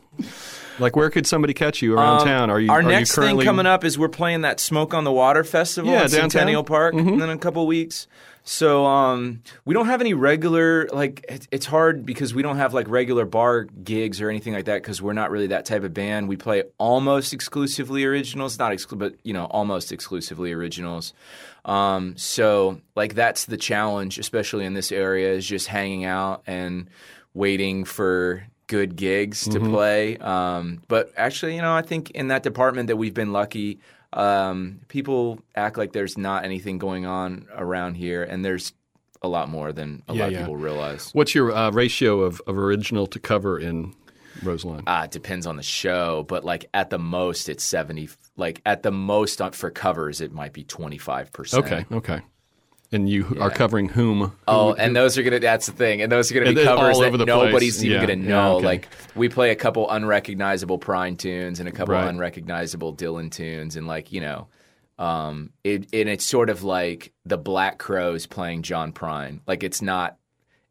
Like where could somebody catch you around Um, town? Are you Our are next you currently thing coming up is we're playing that Smoke on the Water festival Yeah, at downtown. Mm-hmm. Centennial Park in a couple weeks. So um, we don't have any regular like it, it's hard because we don't have like regular bar gigs or anything like that because we're not really that type of band. We play almost exclusively originals, not exclu- but you know almost exclusively originals. Um, so like that's the challenge, especially in this area, is just hanging out and waiting for good gigs to Mm-hmm. play. Um, but actually, you know, I think in that department that we've been lucky. Um, people act like there's not anything going on around here, and there's a lot more than a Yeah, lot of yeah. people realize. What's your uh, ratio of, of original to cover in Rosaline? Uh, it depends on the show, but like at the most, it's seventy. Like at the most for covers, it might be twenty five percent. Okay, okay. And you are covering whom? Oh, and those are gonna. That's the thing, and those are gonna be covers that over the place. nobody's even Yeah, gonna yeah, know. okay. Like we play a couple unrecognizable Prine tunes and a couple Right. unrecognizable Dylan tunes, and like you know, um, it and it's sort of like the Black Crowes playing John Prine. Like it's not.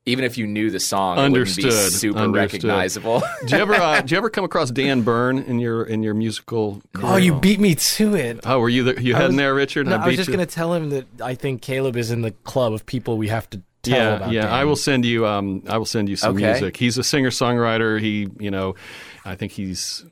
Even if you knew the song, it wouldn't be Understood, super understood. recognizable. <laughs> do you ever uh, do you ever come across Dan Byrne in your in your musical? Career? Oh, you beat me to it. Oh, were you the, you I heading was- there, Richard? No, And I was just you? gonna tell him that I think Caleb is in the club of people we have to tell yeah, about. yeah. Dan. I will send you. Um, I will send you some Okay. music. He's a singer songwriter. He, you know, I think he's.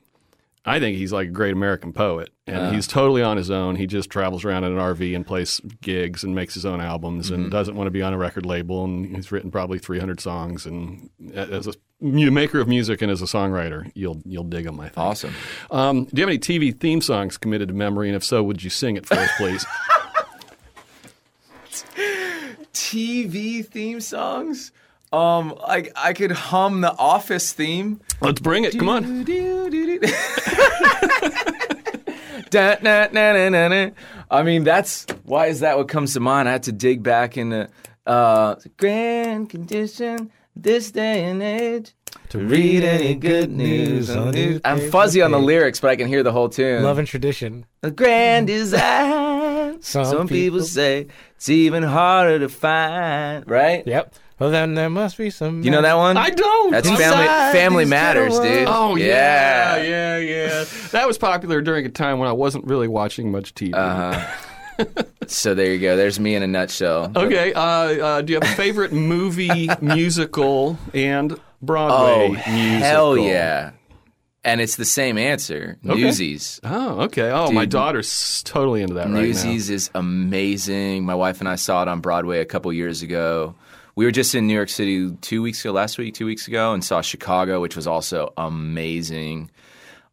I think he's like a great American poet, and Uh. he's totally on his own. He just travels around in an RV and plays gigs and makes his own albums, Mm-hmm. and doesn't want to be on a record label. And he's written probably 300 songs. And as a maker of music and as a songwriter, you'll you'll dig him. I think. awesome. Um, do you have any TV theme songs committed to memory? And if so, would you sing it for us, please? <laughs> TV theme songs. Um, I I could hum the Office theme. Let's bring it. Come on. <laughs> Da, na, na, na, na, na. I mean, that's why is that what comes to mind? I had to dig back in the uh, grand condition this day and age to read any good news. on the- I'm fuzzy on the lyrics, but I can hear the whole tune. love and tradition. A grand design. Some Some, people, people- say it's even harder to find. Right? Yep. Well, then there must be some. You know that one? I don't. That's Inside family. Family these matters, ghetto dude. Oh yeah, yeah, yeah. That was popular during a time when I wasn't really watching much TV. Uh-huh. <laughs> So there you go. There's me in a nutshell. Okay. Uh, uh, do you have a favorite movie, <laughs> musical, and Broadway Oh musical? hell yeah! And it's the same answer. Okay. Newsies. Oh, okay. Oh, my Dude. daughter's totally into that right now. Newsies is amazing. My wife and I saw it on Broadway a couple years ago. We were just in New York City two weeks ago, last week, two weeks ago, and saw Chicago, which was also amazing.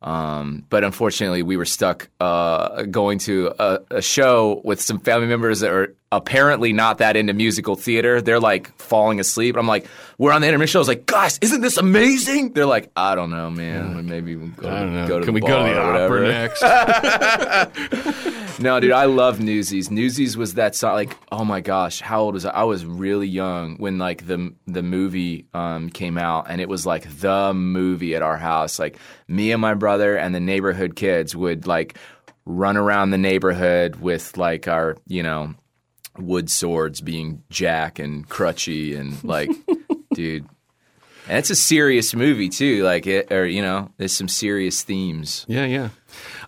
Um, but unfortunately, we were stuck uh, going to a, a show with some family members that were apparently not that into musical theater. They're like falling asleep. I'm like, we're on the intermission. I was like, gosh, isn't this amazing? They're like, I don't know, man. Maybe we'll go, I don't know. go to Can the we go to the opera next? <laughs> No, dude, I love Newsies. Newsies was that song. Like, oh my gosh, how old was I? I was really young when like the the movie um, came out, and it was like the movie at our house. Like me and my brother and the neighborhood kids would like run around the neighborhood with like our you know wood swords, being Jack and Crutchy, and like, <laughs> dude. And it's a serious movie too, like it, or you know, there's some serious themes. yeah, yeah.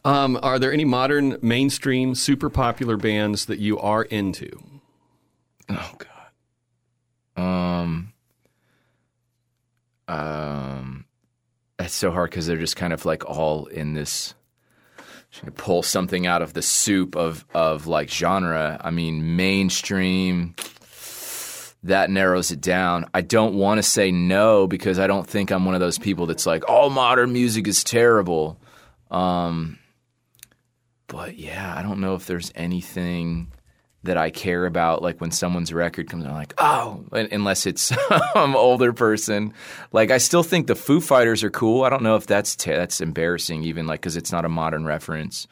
Um, are there any modern mainstream super popular bands that you are into? Oh God. Um. Um. That's so hard because they're just kind of like all in this. Pull something out of the soup of of like genre. I mean, mainstream. That narrows it down. I don't want to say no because I don't think I'm one of those people that's like, all modern music is terrible. Um, but yeah, I don't know if there's anything that I care about. Like when someone's record comes out, I'm like, oh, unless it's <laughs> some older person. Like I still think the Foo Fighters are cool. I don't know if that's te- that's embarrassing, even like because it's not a modern reference.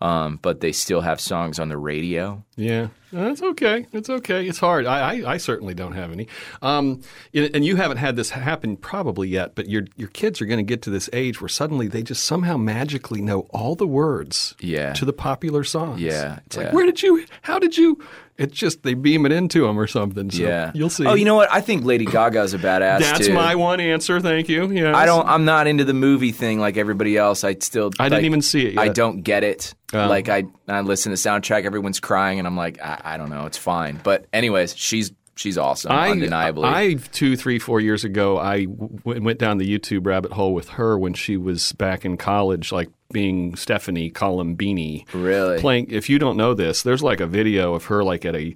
Um, but they still have songs on the radio. Yeah, that's okay. It's okay. It's hard. I, I, I certainly don't have any. Um, and you haven't had this happen probably yet, but your your kids are going to get to this age where suddenly they just somehow magically know all the words Yeah. to the popular songs. Yeah, It's like, where did you, how did you, it's just they beam it into them or something. So yeah, you'll see. Oh, you know what? I think Lady Gaga's a badass. That's too. my one answer. Thank you. Yeah. I don't. I'm not into the movie thing like everybody else. I still. I didn't even see it I don't get it. Oh. Like I, I listen to soundtrack. Everyone's crying, and I'm like, I, I don't know. It's fine. But anyways, she's she's awesome. I, undeniably. I two, three, four years ago, I w- went down the YouTube rabbit hole with her when she was back in college, like being Stephanie Columbini. Really? Playing. If you don't know this, there's like a video of her like at a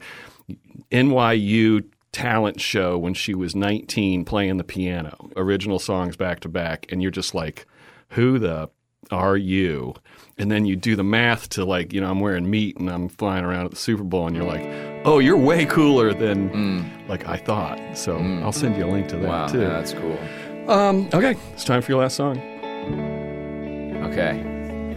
NYU talent show when she was 19 playing the piano, original songs back to back, and you're just like, who the are you? And then you do the math to like, you know, I'm wearing meat and I'm flying around at the Super Bowl, and you're like, oh, you're way cooler than like I thought. So I'll send you a link to that wow, too. yeah, that's cool. Um, okay, it's time for your last song. Okay,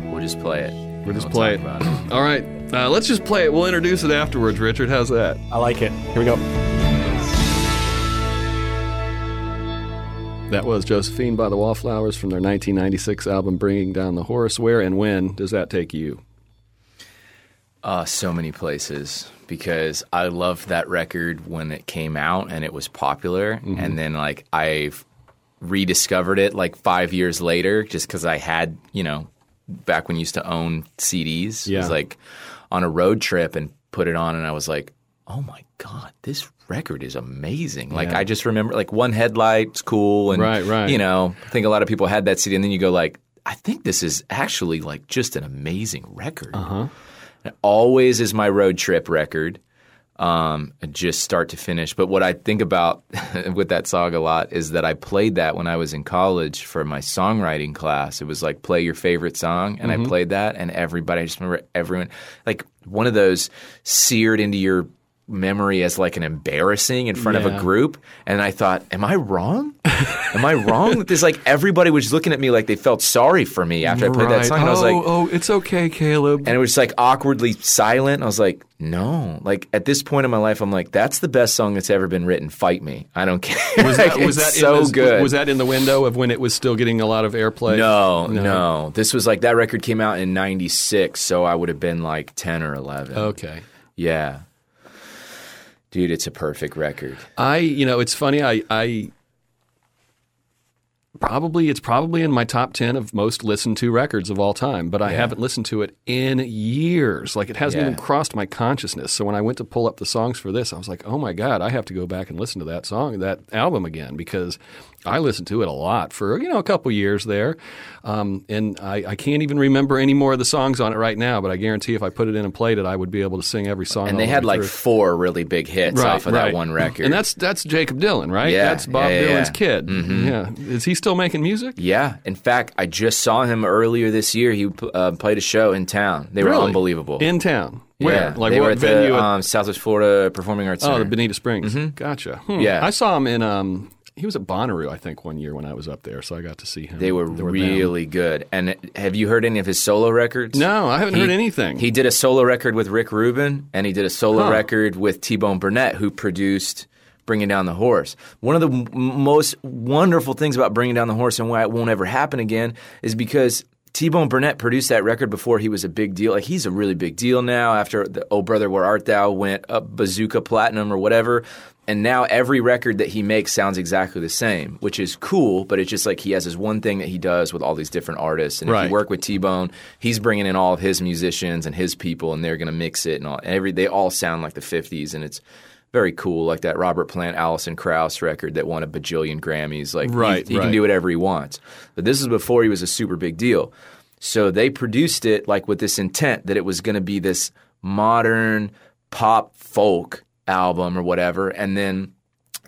we'll just play it. We'll just We'll play it. it. All right, uh, let's just play it. We'll introduce it afterwards. Richard, how's that? I like it. Here we go. That was Josephine by the Wallflowers from their 1996 album Bringing Down the Horse. Where and when does that take you? Uh, so many places because I loved that record when it came out and it was popular, Mm-hmm. and then like I've rediscovered it like five years later just because I had you know back when you used to own CDs. It Yeah. was like on a road trip and put it on, and I was like, oh my god, this record is amazing. Like Yeah. I just remember like one headlight's cool, and Right, right. You know, I think a lot of people had that CD, and then you go like. I think this is actually like just an amazing record. Uh-huh. It always is my road trip record, um, just start to finish. But what I think about <laughs> with that song a lot is that I played that when I was in college for my songwriting class. It was like play your favorite song, and I played that, and everybody. I just remember everyone like one of those seared into your memory as like an embarrassing in front of a group and i thought am i wrong am i wrong <laughs> that there's like everybody was looking at me like they felt sorry for me after i played that song and i was oh, like oh, it's okay, Caleb. and it was like awkwardly silent. I was like, no. Like at this point in my life, I'm like, that's the best song that's ever been written. Fight me. I don't care. was that, <laughs> Like, was it's that so the, good? Was that in the window of when it was still getting a lot of airplay? no, no, This was like that record came out in '96, so I would have been like 10 or 11. Okay. Yeah, dude, it's a perfect record. I, you know, it's funny. I, I probably it's probably in my top ten of most listened to records of all time, but I haven't listened to it in years. Like it hasn't Yeah. even crossed my consciousness. So when I went to pull up the songs for this, I was like, oh my god, I have to go back and listen to that song, that album again because I listened to it a lot for you know a couple years there, um, and I, I can't even remember any more of the songs on it right now. But I guarantee if I put it in and played it, I would be able to sing every song. And they had like through. four really big hits off of that one record. And that's that's Jakob Dylan, right? Yeah, that's Bob yeah, Dylan's yeah. Mm-hmm. kid. Yeah, is he still making music? yeah. In fact, I just saw him earlier this year. He uh, played a show in town. They were Really? unbelievable. In town. Where? Yeah, Like they what were at venue the um, Southwest Florida Performing Arts Oh, Center. the Bonita Springs. Gotcha. Hmm. Yeah. I saw him in. Um, he was at Bonnaroo, I think, one year when I was up there, so I got to see him. they were them. really good. And have you heard any of his solo records? No, I haven't He- heard anything. He did a solo record with Rick Rubin, and he did a solo Huh. record with T Bone Burnett, who produced Bringing Down the Horse. One of the m- most wonderful things about Bringing Down the Horse and why it won't ever happen again is because T Bone Burnett produced that record before he was a big deal. Like he's a really big deal now after the Oh Brother Where Art Thou went up Bazooka Platinum or whatever. And now every record that he makes sounds exactly the same, which is cool. But it's just like he has this one thing that he does with all these different artists. And if Right. you work with T Bone, he's bringing in all of his musicians and his people, and they're going to mix it and all. And every they all sound like the '50s, and it's very cool. Like that Robert Plant, Alison Krauss record that won a bajillion Grammys. Like he- Right, he, right. can do whatever he wants. But this is before he was a super big deal. So they produced it like with this intent that it was going to be this modern pop folk album or whatever, and then.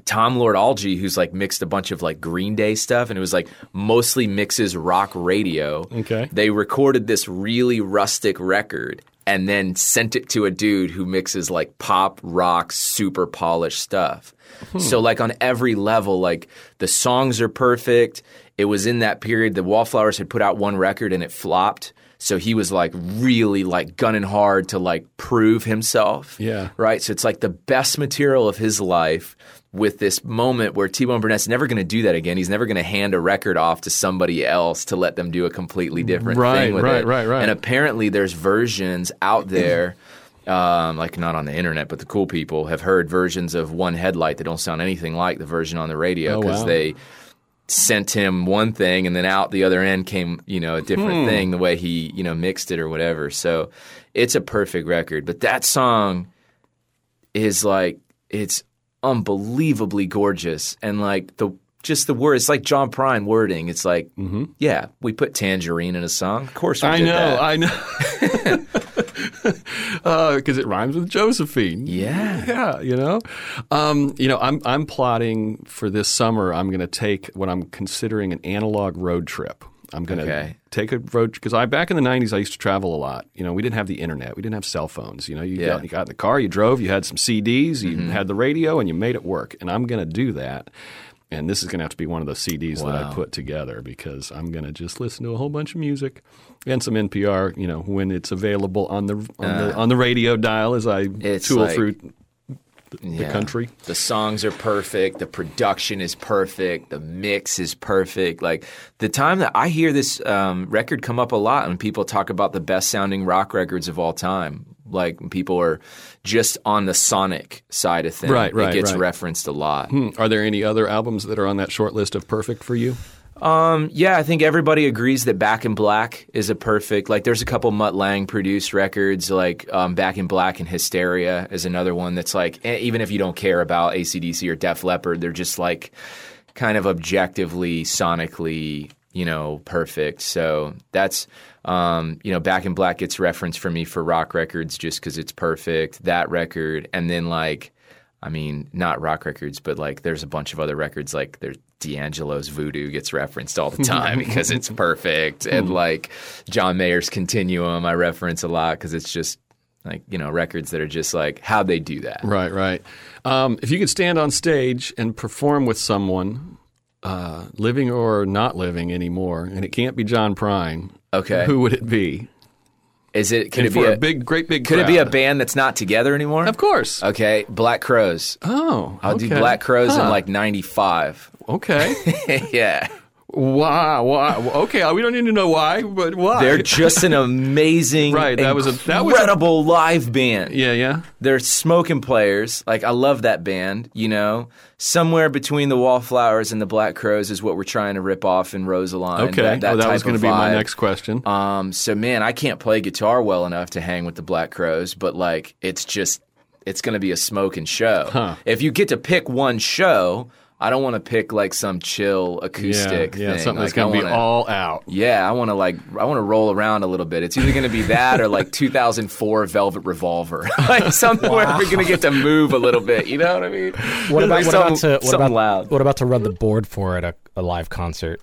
Tom Lord Alge, who's like mixed a bunch of like Green Day stuff, and it was like mostly mixes rock radio. Okay. They recorded this really rustic record and then sent it to a dude who mixes like pop, rock, super polished stuff. Hmm. So like on every level, like the songs are perfect. It was in that period the Wallflowers had put out one record and it flopped. So he was like really like gunning hard to like prove himself. Yeah. Right. So it's like the best material of his life with this moment where T Bone Burnett's never going to do that again. He's never going to hand a record off to somebody else to let them do a completely different Right, thing with it. right, it. right, right. And apparently there's versions out there. Um, like not on the internet, but the cool people have heard versions of One Headlight that don't sound anything like the version on the radio Oh, because wow. they sent him one thing and then out the other end came you know a different Hmm. thing the way he you know mixed it or whatever so it's a perfect record but that song is like it's unbelievably gorgeous and like the just the words it's like John Prine wording it's like mm-hmm. yeah we put tangerine in a song of course we. I know, that. I know. <laughs> <laughs> <laughs> Because it rhymes with Josephine. Yeah. yeah. You know, um, you know, I'm I'm plotting for this summer. I'm going to take what I'm considering an analog road trip. I'm going to Okay. take a road because I back in the '90s I used to travel a lot. You know, we didn't have the internet, we didn't have cell phones. You know, you Yeah. got you got in the car, you drove, you had some CDs, you Mm-hmm. had the radio, and you made it work. And I'm going to do that. And this is going to have to be one of those CDs that I put together because I'm going to just listen to a whole bunch of music and some NPR. You know, when it's available on the on the on the radio dial as I Uh, tool like- through the Yeah. country. The songs are perfect. The production is perfect. The mix is perfect. Like the time that I hear this um, record come up a lot, when people talk about the best sounding rock records of all time, like when people are just on the sonic side of things, Right, right, it gets right. referenced a lot. Hmm. Are there any other albums that are on that short list of perfect for you? Um, yeah, I think everybody agrees that Back in Black is a perfect. Like, there's a couple Mutt Lange produced records, like um, Back in Black and Hysteria is another one that's like, even if you don't care about AC/DC or Def Leppard, they're just like kind of objectively, sonically, you know, perfect. So that's, um, you know, Back in Black gets referenced for me for rock records just because it's perfect. That record, and then like. I mean, not rock records, but like there's a bunch of other records. Like there's D'Angelo's Voodoo gets referenced all the <laughs> time because it's perfect, and like John Mayer's Continuum, I reference a lot because it's just like you know records that are just like how they do that. Right, right. Um, if you could stand on stage and perform with someone, uh, living or not living anymore, and it can't be John Prine, Okay, who would it be? is it? Could And it be a, a, big, great big? Could it be a band that's not together anymore? Of course. Okay, Black Crowes. Oh, I'll do. Black Crowes in like '95. Okay. <laughs> yeah, Wow. Why? Okay. We don't need to know why, but why? they're just an amazing, <laughs> Right, that was a- that was a- incredible live band. yeah, yeah. They're smoking players. Like I love that band. You know, somewhere between the Wallflowers and the Black Crowes is what we're trying to rip off in Rosaline. Okay. that, that oh, that was going to be my next question. Um, so man, I can't play guitar well enough to hang with the Black Crowes, but like it's just it's going to be a smoking show. Huh. If you get to pick one show, I don't want to pick like some chill acoustic yeah, thing. something that's gonna be wanna- all out. yeah, I want to like I want to roll around a little bit. It's either going to be that or like <laughs> 2004 Velvet Revolver, <laughs> like somewhere where we're going to get to move a little bit. You know what I mean? What <laughs> about, Like what something, about to what about loud? what about to run the board for at a, a live concert?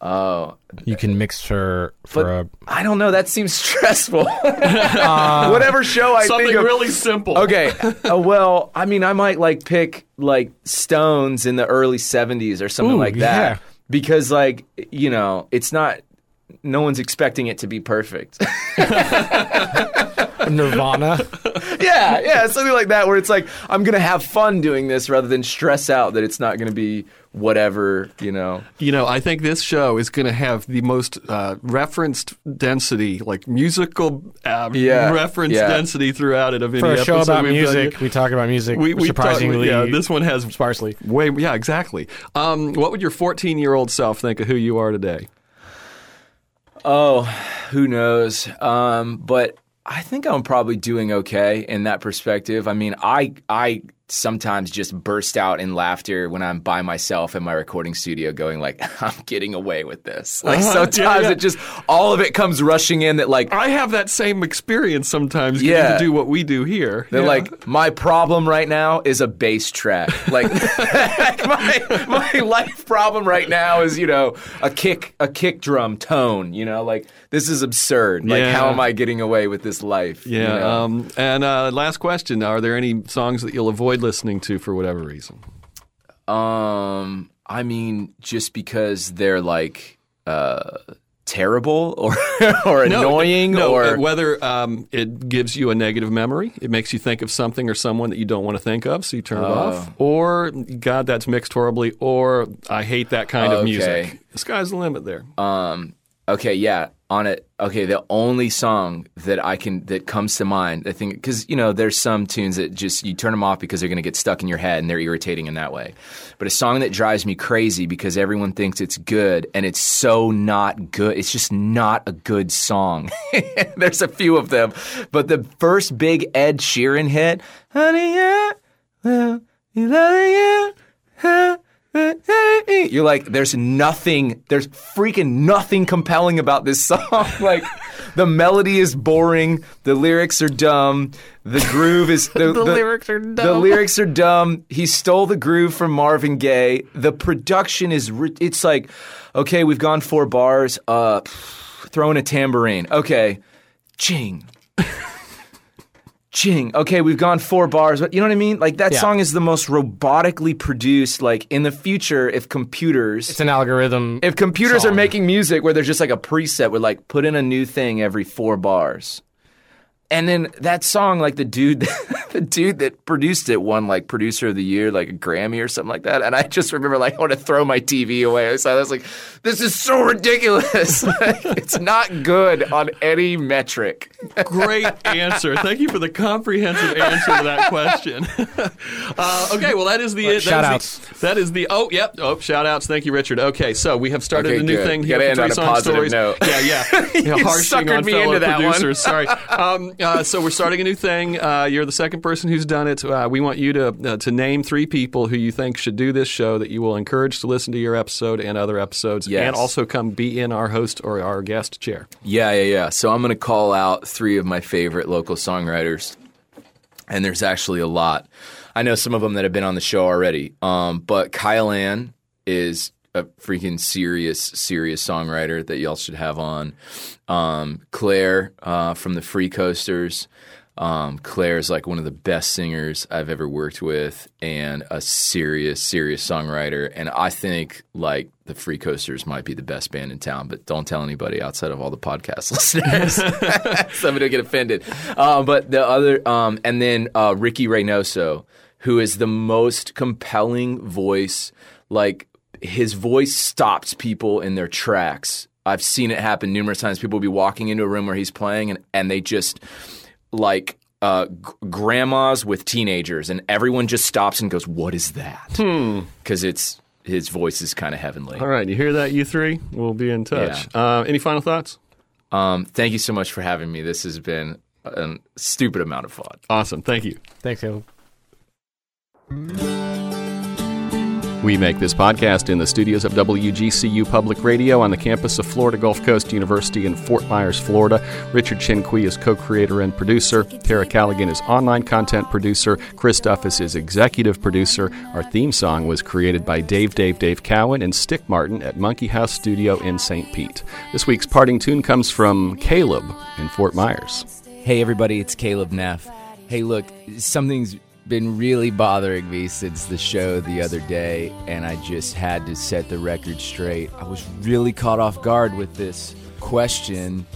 Oh, You can mix her for but a. I don't know. That seems stressful. <laughs> <laughs> Whatever show I Something think of. really simple. Okay. Uh, well, I mean, I might like pick like Stones in the early '70s or something Ooh, like that yeah. because, like, you know, it's not. No one's expecting it to be perfect. <laughs> Nirvana. yeah, yeah, something like that, where it's like I'm gonna have fun doing this rather than stress out that it's not gonna be whatever, you know. You know, I think this show is going to have the most uh, referenced density, like musical uh, Yeah, reference yeah. density throughout it of any For a show about we've done music, yet. we talk about music We, we surprisingly talk, yeah, this one has sparsely. way, yeah, exactly. Um, what would your 14 year old self think of who you are today? Oh, who knows? Um, but I think I'm probably doing okay in that perspective. I mean, I I sometimes just burst out in laughter when I'm by myself in my recording studio, going like, <laughs> "I'm getting away with this." Like Uh-huh. sometimes Yeah, yeah. it just all of it comes rushing in that like. I have that same experience sometimes Yeah. to do what we do here. They're Yeah. like, my problem right now is a bass track. <laughs> Like, <laughs> my my life problem right now is, you know, a kick a kick drum tone. You know, like this is absurd. Like, how am I getting away with this life? you Yeah. know? Um, and uh, last question: Are there any songs that you'll avoid listening to for whatever reason? Um, I mean, just because they're like uh, terrible or <laughs> or annoying no, or uh, whether um, it gives you a negative memory, it makes you think of something or someone that you don't want to think of, so you turn it Oh. off, or God, that's mixed horribly, or I hate that kind of music. The sky's the limit there. um. Okay, yeah. On it. Okay, the only song that I can that comes to mind, I think, because you know, there's some tunes that just you turn them off because they're going to get stuck in your head and they're irritating in that way. But a song that drives me crazy because everyone thinks it's good and it's so not good. It's just not a good song. <laughs> there's a few of them, but the first big Ed Sheeran hit, "Honey, yeah, well, you love you." huh, You're like, there's nothing, there's freaking nothing compelling about this song. <laughs> like, the melody is boring, the lyrics are dumb, the groove is the, <laughs> the lyrics are dumb. The lyrics are dumb. He stole the groove from Marvin Gaye. The production is, it's like, okay, we've gone four bars. Uh, throw in a tambourine. Okay, ching. Ching. Okay, we've gone four bars, but you know what I mean? Like that Yeah. song is the most robotically produced. Like in the future, if computers, It's an algorithm. if computers are making music where there's just like a preset with like put in a new thing every four bars, and then that song, like the dude, <laughs> the dude that produced it won like producer of the year, like a Grammy or something like that. And I just remember like I want to throw my TV away. That, I was like, this is so ridiculous. <laughs> it's not good on any metric. Great answer. Thank you for the comprehensive answer to that question. <laughs> uh, okay, well that is the that Shout is outs. The, that is the oh yep oh shout outs. Thank you, Richard. Okay, so we have started Okay, a new good. thing here Gotta end on a positive Stories. note. Yeah, yeah. You know, You harshing suckered on me fellow into that one. producers. Sorry. Um, uh, so we're starting a new thing. Uh, you're the second person who's done it. Uh, we want you to uh, to name three people who you think should do this show that you will encourage to listen to your episode and other episodes, Yes. and also come be in our host or our guest chair. Yeah, yeah, yeah. So I'm going to call out three of my favorite local songwriters, and there's actually a lot. I know some of them that have been on the show already, um, but Kyle Ann is a freaking serious, serious songwriter that y'all should have on. Um, Claire uh, from the Free Coasters. Um, Claire is like one of the best singers I've ever worked with, and a serious, serious songwriter. And I think like the Free Coasters might be the best band in town, but don't tell anybody outside of all the podcast <laughs> listeners. <laughs> Somebody will get offended. Um, but the other, um, and then uh, Ricky Reynoso, who is the most compelling voice. Like his voice stops people in their tracks. I've seen it happen numerous times. People will be walking into a room where he's playing, and, and they just like uh, g- grandmas with teenagers, and everyone just stops and goes, "What is that?" Because it's his voice is kind of heavenly. All right, you hear that, you three? We'll be in touch. Uh, any final thoughts? Um, thank you so much for having me. This has been a stupid amount of fun. Awesome. Thank you. Thanks, Caleb. We make this podcast in the studios of WGCU Public Radio on the campus of Florida Gulf Coast University in Fort Myers, Florida. Richard Chinqui is co creator and producer. Tara Callaghan is online content producer. Chris Duffus is executive producer. Our theme song was created by Dave Dave Dave Cowan and Stick Martin at Monkey House Studio in St. Pete. This week's parting tune comes from Caleb in Fort Myers. Hey, everybody, it's Caleb Neff. Hey, look, something's been really bothering me since the show the other day, and I just had to set the record straight. I was really caught off guard with this question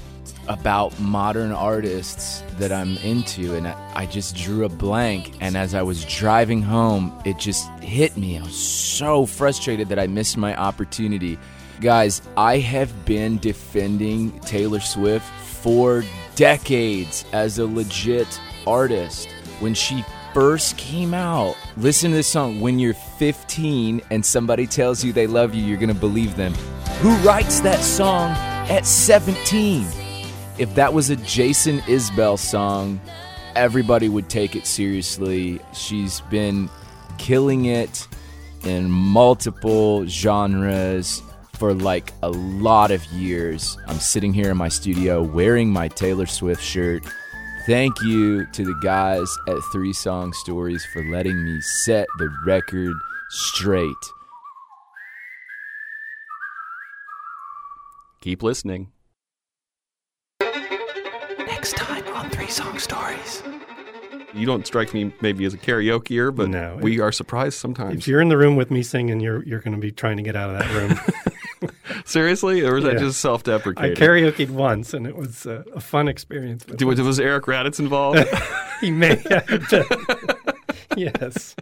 about modern artists that I'm into, and I, I just drew a blank. And as I was driving home, it just hit me. I was so frustrated that I missed my opportunity. Guys, I have been defending Taylor Swift for decades as a legit artist. When she first came out, listen to this song. When you're 15 and somebody tells you they love you, you're going to believe them. Who writes that song at 17? If that was a Jason Isbell song, everybody would take it seriously. She's been killing it in multiple genres for like a lot of years. I'm sitting here in my studio wearing my Taylor Swift shirt. Thank you to the guys at Three Song Stories for letting me set the record straight. Keep listening. Next time on Three Song Stories. You don't strike me maybe as a karaokeer, but No, we are surprised sometimes. If you're in the room with me singing, you're you're going to be trying to get out of that room. <laughs> <laughs> Seriously? Or was that just self deprecating? I karaokeed once, and it was uh, a fun experience. was <laughs> Eric Raditz involved? he may have been. <laughs> yes.